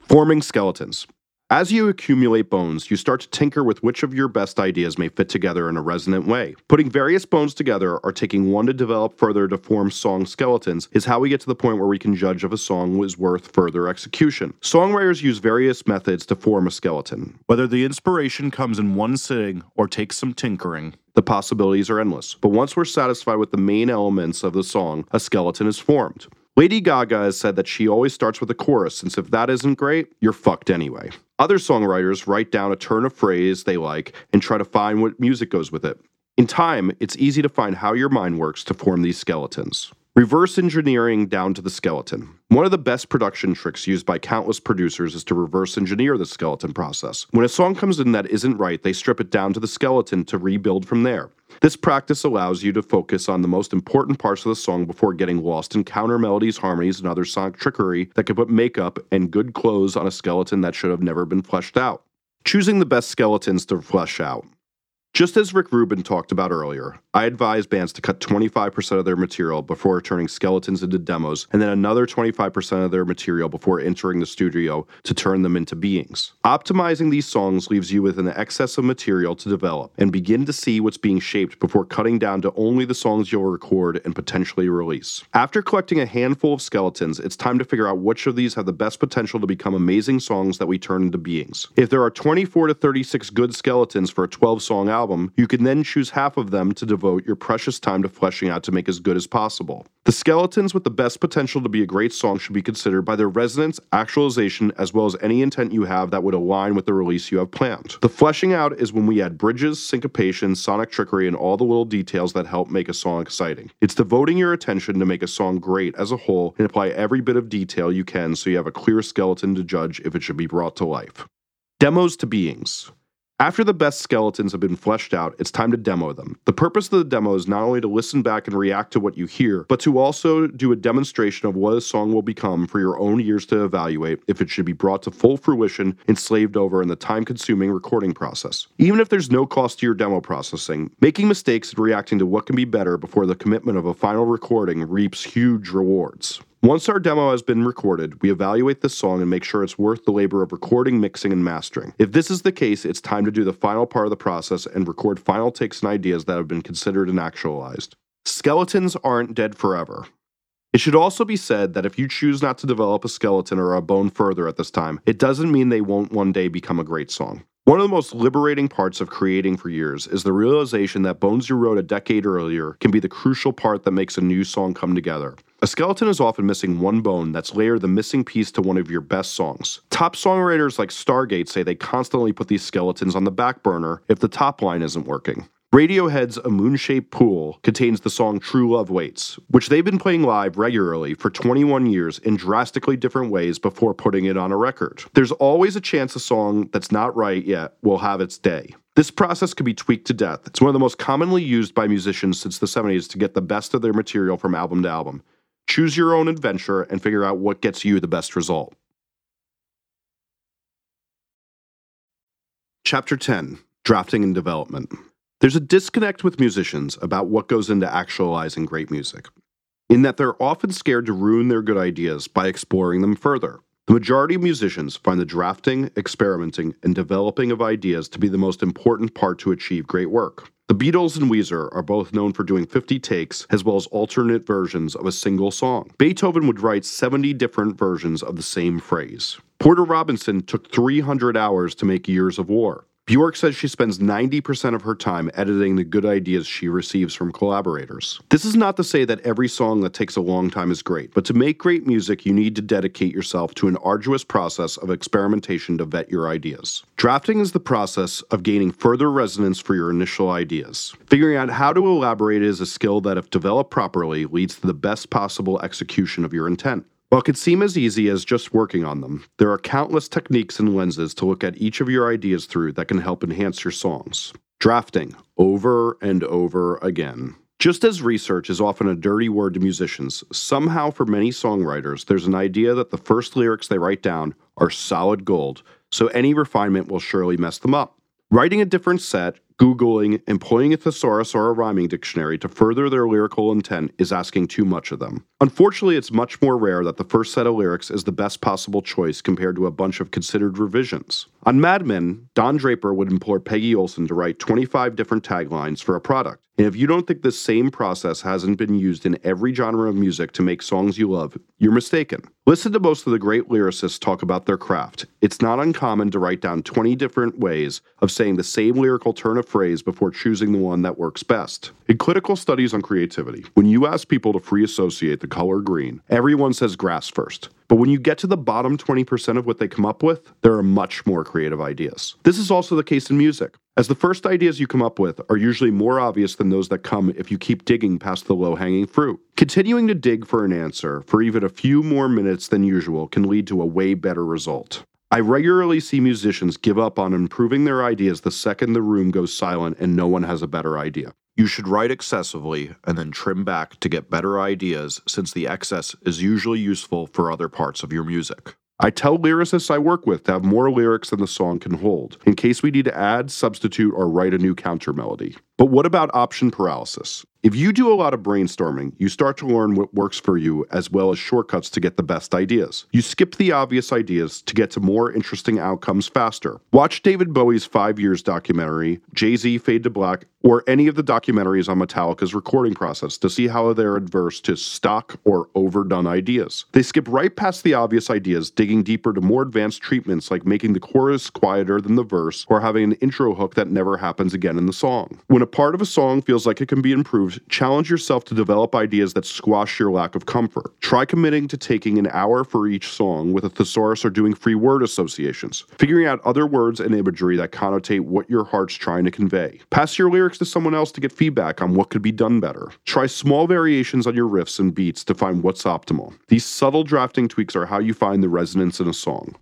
Forming skeletons. As you accumulate bones, you start to tinker with which of your best ideas may fit together in a resonant way. Putting various bones together or taking one to develop further to form song skeletons is how we get to the point where we can judge if a song was worth further execution. Songwriters use various methods to form a skeleton. Whether the inspiration comes in one sitting or takes some tinkering, the possibilities are endless. But once we're satisfied with the main elements of the song, a skeleton is formed. Lady Gaga has said that she always starts with a chorus, since if that isn't great, you're fucked anyway. Other songwriters write down a turn of phrase they like and try to find what music goes with it. In time, it's easy to find how your mind works to form these skeletons. Reverse engineering down to the skeleton. One of the best production tricks used by countless producers is to reverse engineer the skeleton process. When a song comes in that isn't right, they strip it down to the skeleton to rebuild from there. This practice allows you to focus on the most important parts of the song before getting lost in counter melodies, harmonies, and other sonic trickery that could put makeup and good clothes on a skeleton that should have never been fleshed out. Choosing the best skeletons to flesh out. Just as Rick Rubin talked about earlier, I advise bands to cut 25% of their material before turning skeletons into demos, and then another 25% of their material before entering the studio to turn them into beings. Optimizing these songs leaves you with an excess of material to develop and begin to see what's being shaped before cutting down to only the songs you'll record and potentially release. After collecting a handful of skeletons, it's time to figure out which of these have the best potential to become amazing songs that we turn into beings. If there are 24 to 36 good skeletons for a 12 song album, you can then choose half of them to devote your precious time to fleshing out to make as good as possible. The skeletons with the best potential to be a great song should be considered by their resonance, actualization, as well as any intent you have that would align with the release you have planned. The fleshing out is when we add bridges, syncopation, sonic trickery, and all the little details that help make a song exciting. It's devoting your attention to make a song great as a whole and apply every bit of detail you can so you have a clear skeleton to judge if it should be brought to life. Demos to beings. After the best skeletons have been fleshed out, it's time to demo them. The purpose of the demo is not only to listen back and react to what you hear, but to also do a demonstration of what a song will become for your own ears to evaluate if it should be brought to full fruition and slaved over in the time consuming recording process. Even if there's no cost to your demo processing, making mistakes and reacting to what can be better before the commitment of a final recording reaps huge rewards. Once our demo has been recorded, we evaluate the song and make sure it's worth the labor of recording, mixing, and mastering. If this is the case, it's time to do the final part of the process and record final takes and ideas that have been considered and actualized. Skeletons aren't dead forever. It should also be said that if you choose not to develop a skeleton or a bone further at this time, it doesn't mean they won't one day become a great song. One of the most liberating parts of creating for years is the realization that bones you wrote a decade earlier can be the crucial part that makes a new song come together. A skeleton is often missing one bone that's layered the missing piece to one of your best songs. Top songwriters like Stargate say they constantly put these skeletons on the back burner if the top line isn't working. Radiohead's A Moon Shaped Pool contains the song True Love Waits, which they've been playing live regularly for 21 years in drastically different ways before putting it on a record. There's always a chance a song that's not right yet will have its day. This process can be tweaked to death. It's one of the most commonly used by musicians since the 70s to get the best of their material from album to album. Choose your own adventure and figure out what gets you the best result. Chapter 10 Drafting and Development there's a disconnect with musicians about what goes into actualizing great music, in that they're often scared to ruin their good ideas by exploring them further. The majority of musicians find the drafting, experimenting, and developing of ideas to be the most important part to achieve great work. The Beatles and Weezer are both known for doing 50 takes as well as alternate versions of a single song. Beethoven would write 70 different versions of the same phrase. Porter Robinson took 300 hours to make Years of War. Bjork says she spends 90% of her time editing the good ideas she receives from collaborators. This is not to say that every song that takes a long time is great, but to make great music, you need to dedicate yourself to an arduous process of experimentation to vet your ideas. Drafting is the process of gaining further resonance for your initial ideas. Figuring out how to elaborate is a skill that, if developed properly, leads to the best possible execution of your intent. While it could seem as easy as just working on them, there are countless techniques and lenses to look at each of your ideas through that can help enhance your songs. Drafting, over and over again. Just as research is often a dirty word to musicians, somehow for many songwriters, there's an idea that the first lyrics they write down are solid gold, so any refinement will surely mess them up. Writing a different set, Googling, employing a thesaurus or a rhyming dictionary to further their lyrical intent is asking too much of them. Unfortunately, it's much more rare that the first set of lyrics is the best possible choice compared to a bunch of considered revisions. On Mad Men, Don Draper would implore Peggy Olson to write 25 different taglines for a product. And if you don't think this same process hasn't been used in every genre of music to make songs you love, you're mistaken. Listen to most of the great lyricists talk about their craft. It's not uncommon to write down 20 different ways of saying the same lyrical turn of phrase before choosing the one that works best. In clinical studies on creativity, when you ask people to free associate the color green, everyone says grass first. But when you get to the bottom 20% of what they come up with, there are much more creative ideas. This is also the case in music, as the first ideas you come up with are usually more obvious than those that come if you keep digging past the low hanging fruit. Continuing to dig for an answer for even a few more minutes than usual can lead to a way better result. I regularly see musicians give up on improving their ideas the second the room goes silent and no one has a better idea. You should write excessively and then trim back to get better ideas since the excess is usually useful for other parts of your music. I tell lyricists I work with to have more lyrics than the song can hold, in case we need to add, substitute, or write a new counter melody. But what about option paralysis? If you do a lot of brainstorming, you start to learn what works for you as well as shortcuts to get the best ideas. You skip the obvious ideas to get to more interesting outcomes faster. Watch David Bowie's 5 Years documentary, Jay Z Fade to Black, or any of the documentaries on Metallica's recording process to see how they're adverse to stock or overdone ideas. They skip right past the obvious ideas, digging deeper to more advanced treatments like making the chorus quieter than the verse or having an intro hook that never happens again in the song. When a part of a song feels like it can be improved, challenge yourself to develop ideas that squash your lack of comfort. Try committing to taking an hour for each song with a thesaurus or doing free word associations, figuring out other words and imagery that connotate what your heart's trying to convey. Pass your lyrics to someone else to get feedback on what could be done better. Try small variations on your riffs and beats to find what's optimal. These subtle drafting tweaks are how you find the resonance in a song.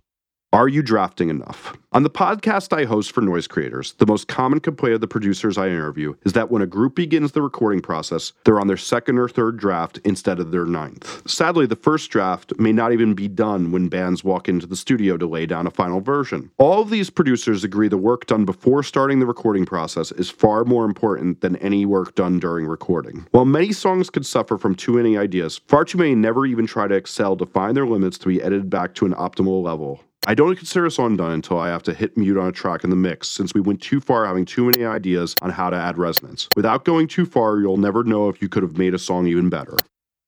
Are you drafting enough? On the podcast I host for noise creators, the most common complaint of the producers I interview is that when a group begins the recording process, they're on their second or third draft instead of their ninth. Sadly, the first draft may not even be done when bands walk into the studio to lay down a final version. All of these producers agree the work done before starting the recording process is far more important than any work done during recording. While many songs could suffer from too many ideas, far too many never even try to excel to find their limits to be edited back to an optimal level. I don't consider a song done until I have to hit mute on a track in the mix, since we went too far having too many ideas on how to add resonance. Without going too far, you'll never know if you could have made a song even better.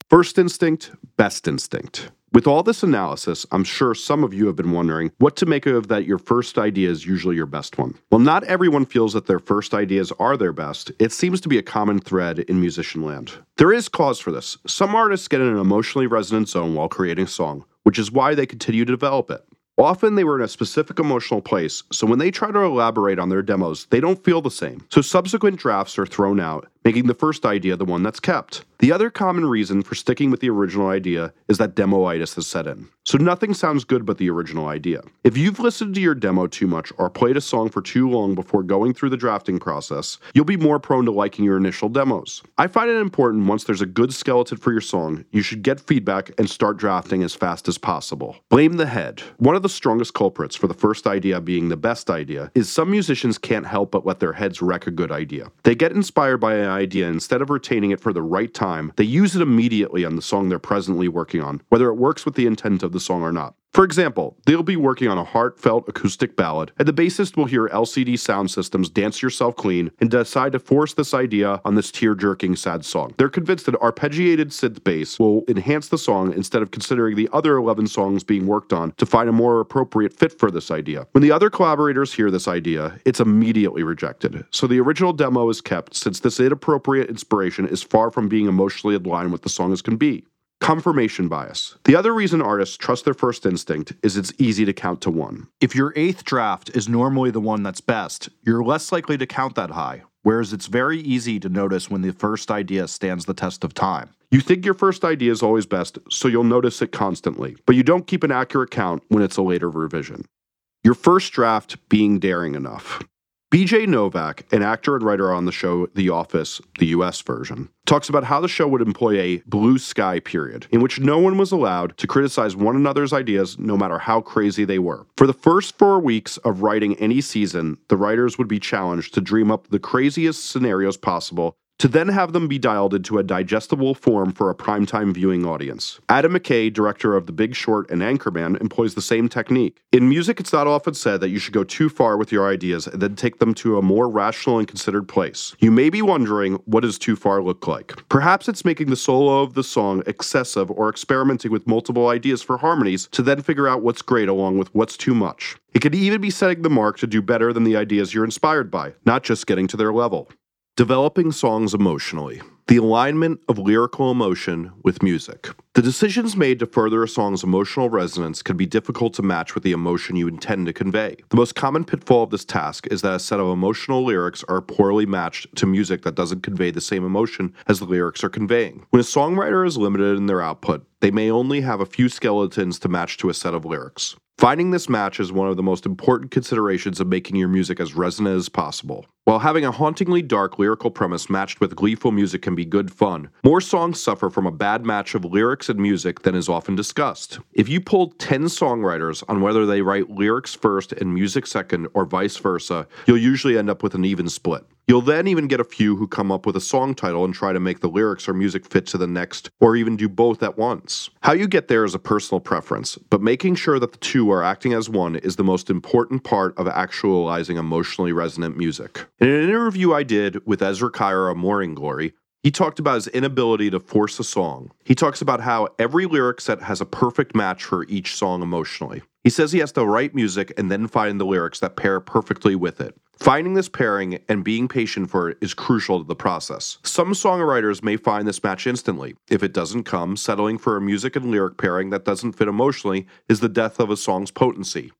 First instinct, best instinct. With all this analysis, I'm sure some of you have been wondering what to make of that your first idea is usually your best one. Well, not everyone feels that their first ideas are their best. It seems to be a common thread in musician land. There is cause for this. Some artists get in an emotionally resonant zone while creating a song, which is why they continue to develop it. Often they were in a specific emotional place, so when they try to elaborate on their demos, they don't feel the same. So subsequent drafts are thrown out, making the first idea the one that's kept. The other common reason for sticking with the original idea is that demoitis has set in. So nothing sounds good but the original idea. If you've listened to your demo too much or played a song for too long before going through the drafting process, you'll be more prone to liking your initial demos. I find it important once there's a good skeleton for your song, you should get feedback and start drafting as fast as possible. Blame the head. One of the strongest culprits for the first idea being the best idea is some musicians can't help but let their heads wreck a good idea. They get inspired by an idea instead of retaining it for the right time, they use it immediately on the song they're presently working on, whether it works with the intent of the song or not. For example, they'll be working on a heartfelt acoustic ballad, and the bassist will hear LCD Soundsystem's Dance Yourself Clean and decide to force this idea on this tear jerking sad song. They're convinced that arpeggiated synth bass will enhance the song instead of considering the other 11 songs being worked on to find a more appropriate fit for this idea. When the other collaborators hear this idea, it's immediately rejected. So the original demo is kept since this inappropriate inspiration is far from being emotionally aligned with the song as can be. Confirmation bias. The other reason artists trust their first instinct is it's easy to count to one. If your eighth draft is normally the one that's best, you're less likely to count that high, whereas it's very easy to notice when the first idea stands the test of time. You think your first idea is always best, so you'll notice it constantly, but you don't keep an accurate count when it's a later revision. Your first draft being daring enough. BJ Novak, an actor and writer on the show The Office, the US version, talks about how the show would employ a blue sky period in which no one was allowed to criticize one another's ideas no matter how crazy they were. For the first four weeks of writing any season, the writers would be challenged to dream up the craziest scenarios possible to then have them be dialed into a digestible form for a primetime viewing audience. Adam McKay, director of The Big Short and Anchorman, employs the same technique. In music, it's not often said that you should go too far with your ideas and then take them to a more rational and considered place. You may be wondering, what does too far look like? Perhaps it's making the solo of the song excessive or experimenting with multiple ideas for harmonies to then figure out what's great along with what's too much. It could even be setting the mark to do better than the ideas you're inspired by, not just getting to their level. Developing songs emotionally. The alignment of lyrical emotion with music. The decisions made to further a song's emotional resonance can be difficult to match with the emotion you intend to convey. The most common pitfall of this task is that a set of emotional lyrics are poorly matched to music that doesn't convey the same emotion as the lyrics are conveying. When a songwriter is limited in their output, they may only have a few skeletons to match to a set of lyrics. Finding this match is one of the most important considerations of making your music as resonant as possible. While having a hauntingly dark lyrical premise matched with gleeful music can be good fun, more songs suffer from a bad match of lyrics and music than is often discussed. If you polled 10 songwriters on whether they write lyrics first and music second or vice versa, you'll usually end up with an even split. You'll then even get a few who come up with a song title and try to make the lyrics or music fit to the next, or even do both at once. How you get there is a personal preference, but making sure that the two are acting as one is the most important part of actualizing emotionally resonant music. In an interview I did with Ezra Kire Morning Glory, he talked about his inability to force a song. He talks about how every lyric set has a perfect match for each song emotionally. He says he has to write music and then find the lyrics that pair perfectly with it. Finding this pairing and being patient for it is crucial to the process. Some songwriters may find this match instantly. If it doesn't come, settling for a music and lyric pairing that doesn't fit emotionally is the death of a song's potency.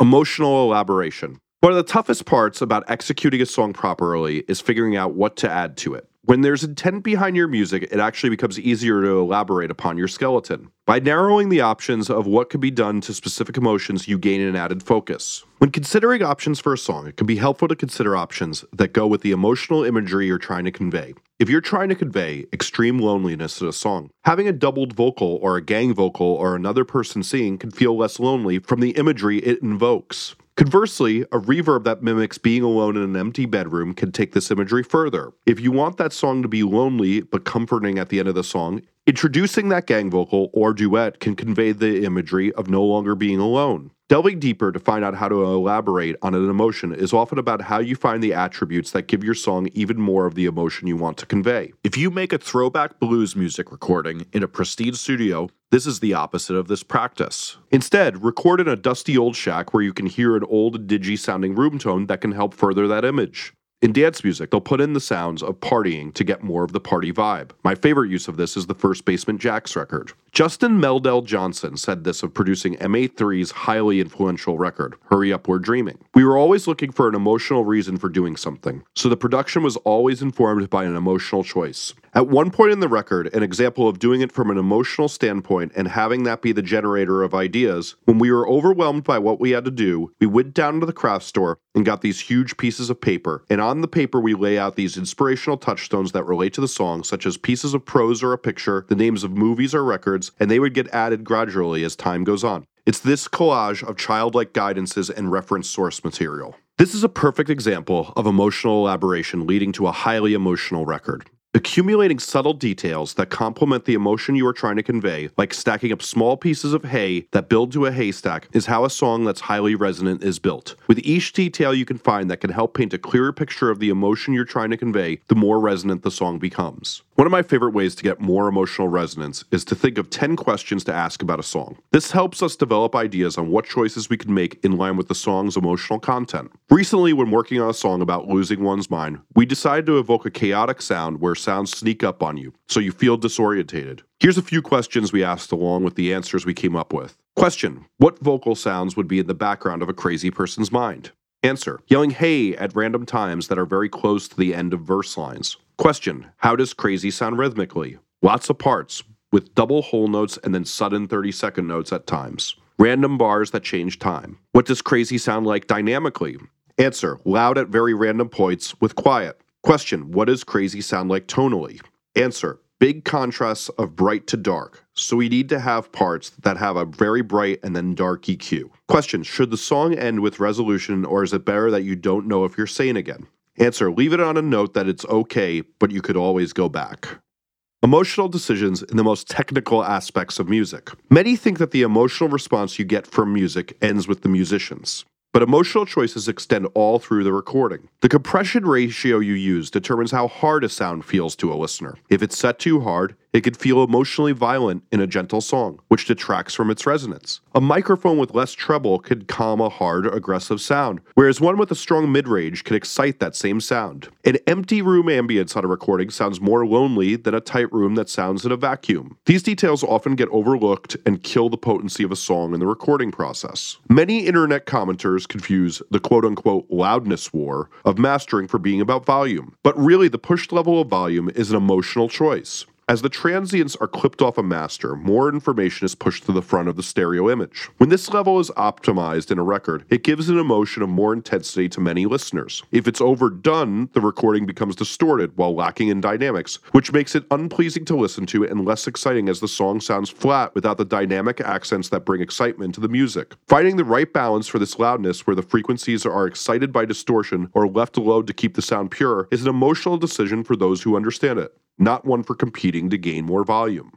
Emotional elaboration. One of the toughest parts about executing a song properly is figuring out what to add to it. When there's intent behind your music, it actually becomes easier to elaborate upon your skeleton. By narrowing the options of what could be done to specific emotions, you gain an added focus. When considering options for a song, it can be helpful to consider options that go with the emotional imagery you're trying to convey. If you're trying to convey extreme loneliness in a song, having a doubled vocal or a gang vocal or another person singing can feel less lonely from the imagery it invokes. Conversely, a reverb that mimics being alone in an empty bedroom can take this imagery further. If you want that song to be lonely but comforting at the end of the song, introducing that gang vocal or duet can convey the imagery of no longer being alone. Delving deeper to find out how to elaborate on an emotion is often about how you find the attributes that give your song even more of the emotion you want to convey. If you make a throwback blues music recording in a pristine studio, this is the opposite of this practice. Instead, record in a dusty old shack where you can hear an old, digi sounding room tone that can help further that image. In dance music, they'll put in the sounds of partying to get more of the party vibe. My favorite use of this is the first Basement Jaxx record. Justin Meldal Johnson said this of producing M83's highly influential record, Hurry Up We're Dreaming. We were always looking for an emotional reason for doing something, so the production was always informed by an emotional choice. At one point in the record, an example of doing it from an emotional standpoint and having that be the generator of ideas, when we were overwhelmed by what we had to do, we went down to the craft store and got these huge pieces of paper. And on the paper, we lay out these inspirational touchstones that relate to the song, such as pieces of prose or a picture, the names of movies or records, and they would get added gradually as time goes on. It's this collage of childlike guidances and reference source material. This is a perfect example of emotional elaboration leading to a highly emotional record. Accumulating subtle details that complement the emotion you are trying to convey, like stacking up small pieces of hay that build to a haystack, is how a song that's highly resonant is built. With each detail you can find that can help paint a clearer picture of the emotion you're trying to convey, the more resonant the song becomes. One of my favorite ways to get more emotional resonance is to think of 10 questions to ask about a song. This helps us develop ideas on what choices we can make in line with the song's emotional content. Recently, when working on a song about losing one's mind, we decided to evoke a chaotic sound where sounds sneak up on you, so you feel disorientated. Here's a few questions we asked along with the answers we came up with. Question What vocal sounds would be in the background of a crazy person's mind? Answer Yelling hey at random times that are very close to the end of verse lines. Question How does crazy sound rhythmically? Lots of parts, with double whole notes and then sudden 30 second notes at times. Random bars that change time. What does crazy sound like dynamically? Answer Loud at very random points with quiet. Question What does crazy sound like tonally? Answer Big contrasts of bright to dark, so we need to have parts that have a very bright and then dark EQ. Question Should the song end with resolution, or is it better that you don't know if you're sane again? Answer Leave it on a note that it's okay, but you could always go back. Emotional decisions in the most technical aspects of music. Many think that the emotional response you get from music ends with the musicians. But emotional choices extend all through the recording. The compression ratio you use determines how hard a sound feels to a listener. If it's set too hard, it could feel emotionally violent in a gentle song, which detracts from its resonance. A microphone with less treble could calm a hard, aggressive sound, whereas one with a strong mid range could excite that same sound. An empty room ambience on a recording sounds more lonely than a tight room that sounds in a vacuum. These details often get overlooked and kill the potency of a song in the recording process. Many internet commenters confuse the quote unquote loudness war of mastering for being about volume, but really the pushed level of volume is an emotional choice. As the transients are clipped off a master, more information is pushed to the front of the stereo image. When this level is optimized in a record, it gives an emotion of more intensity to many listeners. If it's overdone, the recording becomes distorted while lacking in dynamics, which makes it unpleasing to listen to and less exciting as the song sounds flat without the dynamic accents that bring excitement to the music. Finding the right balance for this loudness where the frequencies are excited by distortion or left alone to keep the sound pure is an emotional decision for those who understand it not one for competing to gain more volume.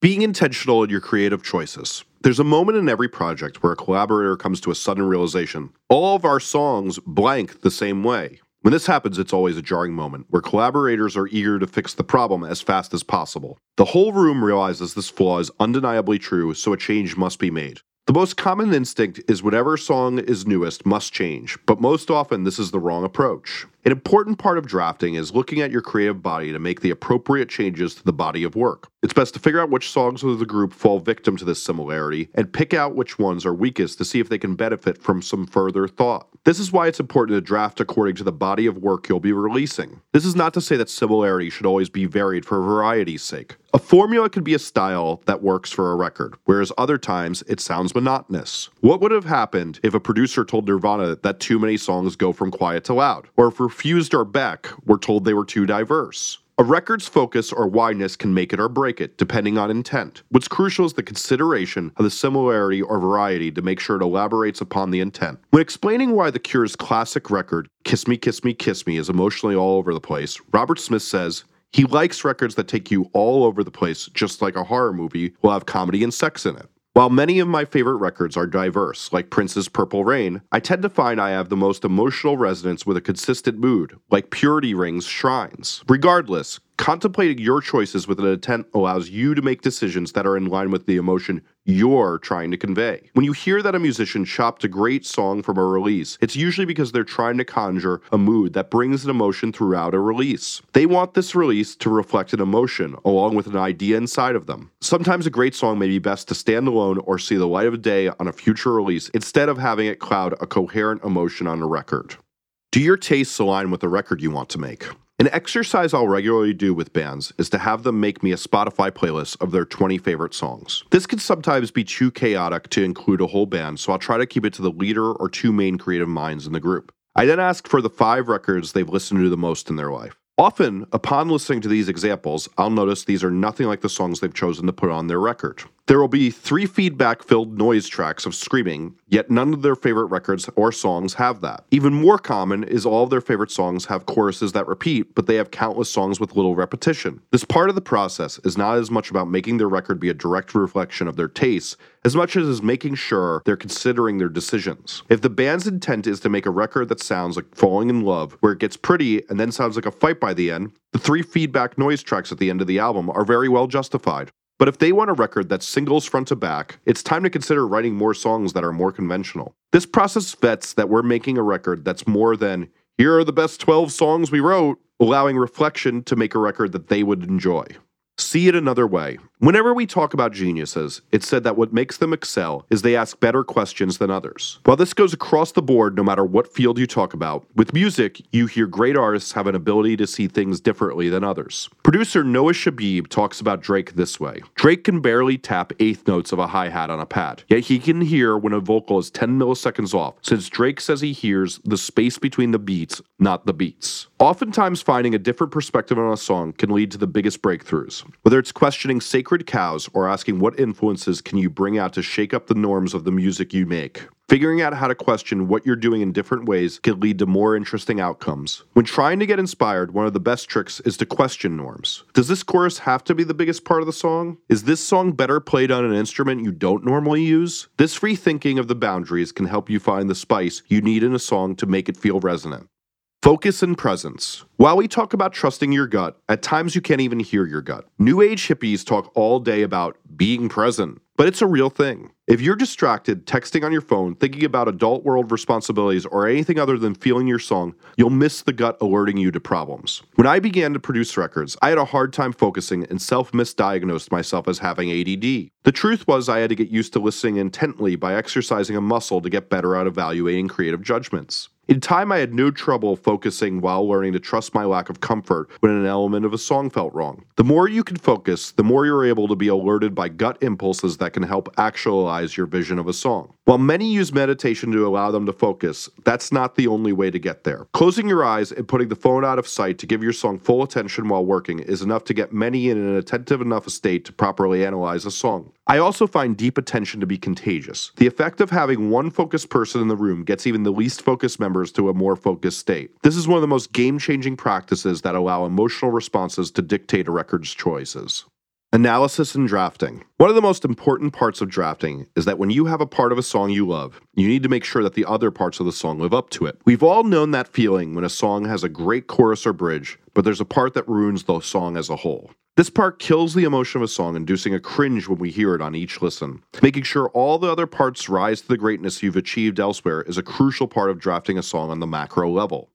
Being intentional in your creative choices. There's a moment in every project where a collaborator comes to a sudden realization all of our songs blank the same way. When this happens, it's always a jarring moment where collaborators are eager to fix the problem as fast as possible. The whole room realizes this flaw is undeniably true, so a change must be made. The most common instinct is whatever song is newest must change, but most often this is the wrong approach. An important part of drafting is looking at your creative body to make the appropriate changes to the body of work. It's best to figure out which songs of the group fall victim to this similarity and pick out which ones are weakest to see if they can benefit from some further thought. This is why it's important to draft according to the body of work you'll be releasing. This is not to say that similarity should always be varied for variety's sake. A formula could be a style that works for a record, whereas other times it sounds monotonous. What would have happened if a producer told Nirvana that too many songs go from quiet to loud, or if Refused or Beck were told they were too diverse. A record's focus or wideness can make it or break it, depending on intent. What's crucial is the consideration of the similarity or variety to make sure it elaborates upon the intent. When explaining why The Cure's classic record, Kiss Me, Kiss Me, Kiss Me, is emotionally all over the place, Robert Smith says, he likes records that take you all over the place, just like a horror movie will have comedy and sex in it. While many of my favorite records are diverse, like Prince's Purple Rain, I tend to find I have the most emotional resonance with a consistent mood, like Purity Ring's Shrines. Regardless, Contemplating your choices with an intent allows you to make decisions that are in line with the emotion you're trying to convey. When you hear that a musician chopped a great song from a release, it's usually because they're trying to conjure a mood that brings an emotion throughout a release. They want this release to reflect an emotion along with an idea inside of them. Sometimes a great song may be best to stand alone or see the light of day on a future release instead of having it cloud a coherent emotion on a record. Do your tastes align with the record you want to make? An exercise I'll regularly do with bands is to have them make me a Spotify playlist of their 20 favorite songs. This can sometimes be too chaotic to include a whole band, so I'll try to keep it to the leader or two main creative minds in the group. I then ask for the five records they've listened to the most in their life. Often, upon listening to these examples, I'll notice these are nothing like the songs they've chosen to put on their record. There will be three feedback filled noise tracks of screaming, yet none of their favorite records or songs have that. Even more common is all of their favorite songs have choruses that repeat, but they have countless songs with little repetition. This part of the process is not as much about making their record be a direct reflection of their tastes as much as is making sure they're considering their decisions. If the band's intent is to make a record that sounds like falling in love, where it gets pretty and then sounds like a fight by the end, the three feedback noise tracks at the end of the album are very well justified. But if they want a record that singles front to back, it's time to consider writing more songs that are more conventional. This process vets that we're making a record that's more than, here are the best 12 songs we wrote, allowing reflection to make a record that they would enjoy. See it another way. Whenever we talk about geniuses, it's said that what makes them excel is they ask better questions than others. While this goes across the board no matter what field you talk about, with music, you hear great artists have an ability to see things differently than others. Producer Noah Shebib talks about Drake this way Drake can barely tap eighth notes of a hi hat on a pad, yet he can hear when a vocal is 10 milliseconds off, since Drake says he hears the space between the beats, not the beats. Oftentimes, finding a different perspective on a song can lead to the biggest breakthroughs. Whether it's questioning sacred cows or asking what influences can you bring out to shake up the norms of the music you make. Figuring out how to question what you're doing in different ways can lead to more interesting outcomes. When trying to get inspired, one of the best tricks is to question norms. Does this chorus have to be the biggest part of the song? Is this song better played on an instrument you don't normally use? This free thinking of the boundaries can help you find the spice you need in a song to make it feel resonant. Focus and presence. While we talk about trusting your gut, at times you can't even hear your gut. New age hippies talk all day about being present, but it's a real thing. If you're distracted, texting on your phone, thinking about adult world responsibilities, or anything other than feeling your song, you'll miss the gut alerting you to problems. When I began to produce records, I had a hard time focusing and self misdiagnosed myself as having ADD. The truth was, I had to get used to listening intently by exercising a muscle to get better at evaluating creative judgments. In time, I had no trouble focusing while learning to trust my lack of comfort when an element of a song felt wrong. The more you can focus, the more you're able to be alerted by gut impulses that can help actualize your vision of a song. While many use meditation to allow them to focus, that's not the only way to get there. Closing your eyes and putting the phone out of sight to give your song full attention while working is enough to get many in an attentive enough state to properly analyze a song. I also find deep attention to be contagious. The effect of having one focused person in the room gets even the least focused members to a more focused state. This is one of the most game changing practices that allow emotional responses to dictate a record's choices. Analysis and drafting. One of the most important parts of drafting is that when you have a part of a song you love, you need to make sure that the other parts of the song live up to it. We've all known that feeling when a song has a great chorus or bridge, but there's a part that ruins the song as a whole. This part kills the emotion of a song, inducing a cringe when we hear it on each listen. Making sure all the other parts rise to the greatness you've achieved elsewhere is a crucial part of drafting a song on the macro level.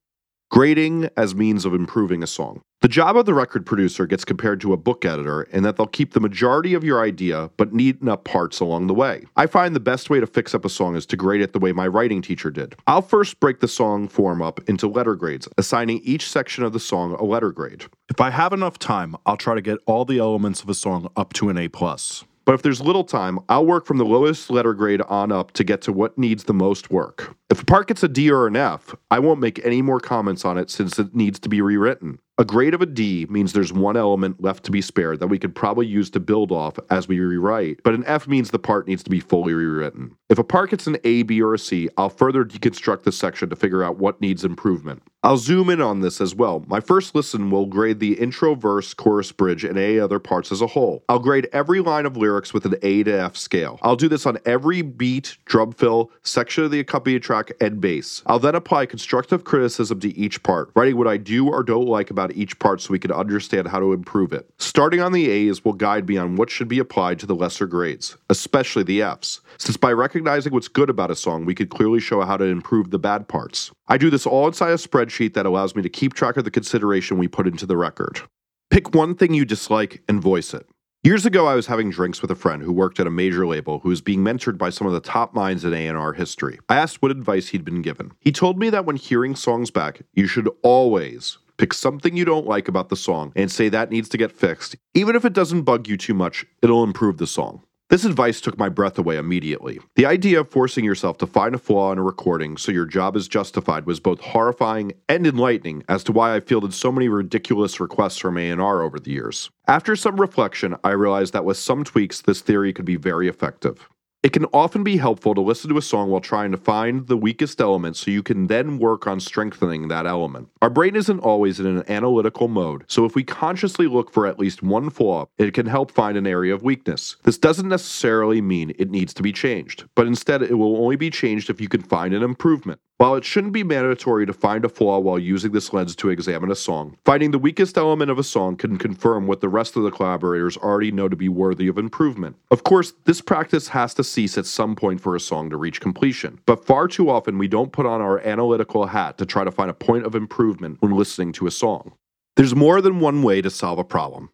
Grading as means of improving a song. The job of the record producer gets compared to a book editor in that they'll keep the majority of your idea but neaten up parts along the way. I find the best way to fix up a song is to grade it the way my writing teacher did. I'll first break the song form up into letter grades, assigning each section of the song a letter grade. If I have enough time, I'll try to get all the elements of a song up to an A plus. But if there's little time, I'll work from the lowest letter grade on up to get to what needs the most work. If a part gets a D or an F, I won't make any more comments on it since it needs to be rewritten. A grade of a D means there's one element left to be spared that we could probably use to build off as we rewrite, but an F means the part needs to be fully rewritten. If a part gets an A, B, or a C, I'll further deconstruct the section to figure out what needs improvement. I'll zoom in on this as well. My first listen will grade the intro, verse, chorus, bridge, and any other parts as a whole. I'll grade every line of lyrics with an A to F scale. I'll do this on every beat, drum fill, section of the accompanied track, and bass. I'll then apply constructive criticism to each part, writing what I do or don't like about each part so we can understand how to improve it. Starting on the A's will guide me on what should be applied to the lesser grades, especially the F's, since by recognizing what's good about a song, we could clearly show how to improve the bad parts. I do this all inside a spreadsheet that allows me to keep track of the consideration we put into the record. Pick one thing you dislike and voice it. Years ago, I was having drinks with a friend who worked at a major label who was being mentored by some of the top minds in A&R history. I asked what advice he'd been given. He told me that when hearing songs back, you should always pick something you don't like about the song and say that needs to get fixed. Even if it doesn't bug you too much, it'll improve the song. This advice took my breath away immediately. The idea of forcing yourself to find a flaw in a recording so your job is justified was both horrifying and enlightening as to why I fielded so many ridiculous requests from A&R over the years. After some reflection, I realized that with some tweaks, this theory could be very effective. It can often be helpful to listen to a song while trying to find the weakest element so you can then work on strengthening that element. Our brain isn't always in an analytical mode, so if we consciously look for at least one flaw, it can help find an area of weakness. This doesn't necessarily mean it needs to be changed, but instead it will only be changed if you can find an improvement. While it shouldn't be mandatory to find a flaw while using this lens to examine a song, finding the weakest element of a song can confirm what the rest of the collaborators already know to be worthy of improvement. Of course, this practice has to cease at some point for a song to reach completion, but far too often we don't put on our analytical hat to try to find a point of improvement when listening to a song. There's more than one way to solve a problem.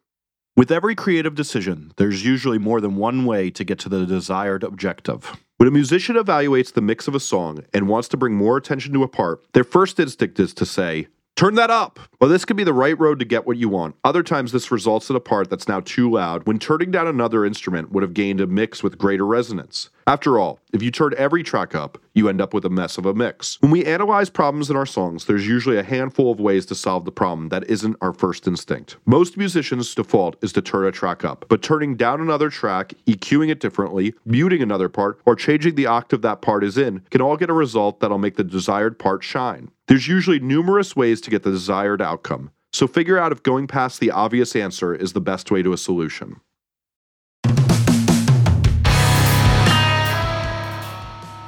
With every creative decision, there's usually more than one way to get to the desired objective. When a musician evaluates the mix of a song and wants to bring more attention to a part, their first instinct is to say, Turn that up! Well, this could be the right road to get what you want. Other times, this results in a part that's now too loud when turning down another instrument would have gained a mix with greater resonance. After all, if you turn every track up, you end up with a mess of a mix. When we analyze problems in our songs, there's usually a handful of ways to solve the problem that isn't our first instinct. Most musicians' default is to turn a track up, but turning down another track, EQing it differently, muting another part, or changing the octave that part is in can all get a result that'll make the desired part shine. There's usually numerous ways to get the desired outcome, so figure out if going past the obvious answer is the best way to a solution.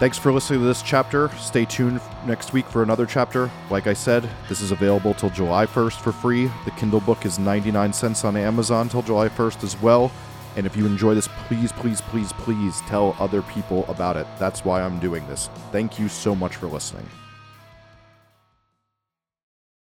Thanks for listening to this chapter. Stay tuned next week for another chapter. Like I said, this is available till July 1st for free. The Kindle book is 99 cents on Amazon till July 1st as well. And if you enjoy this, please, please, please, please tell other people about it. That's why I'm doing this. Thank you so much for listening.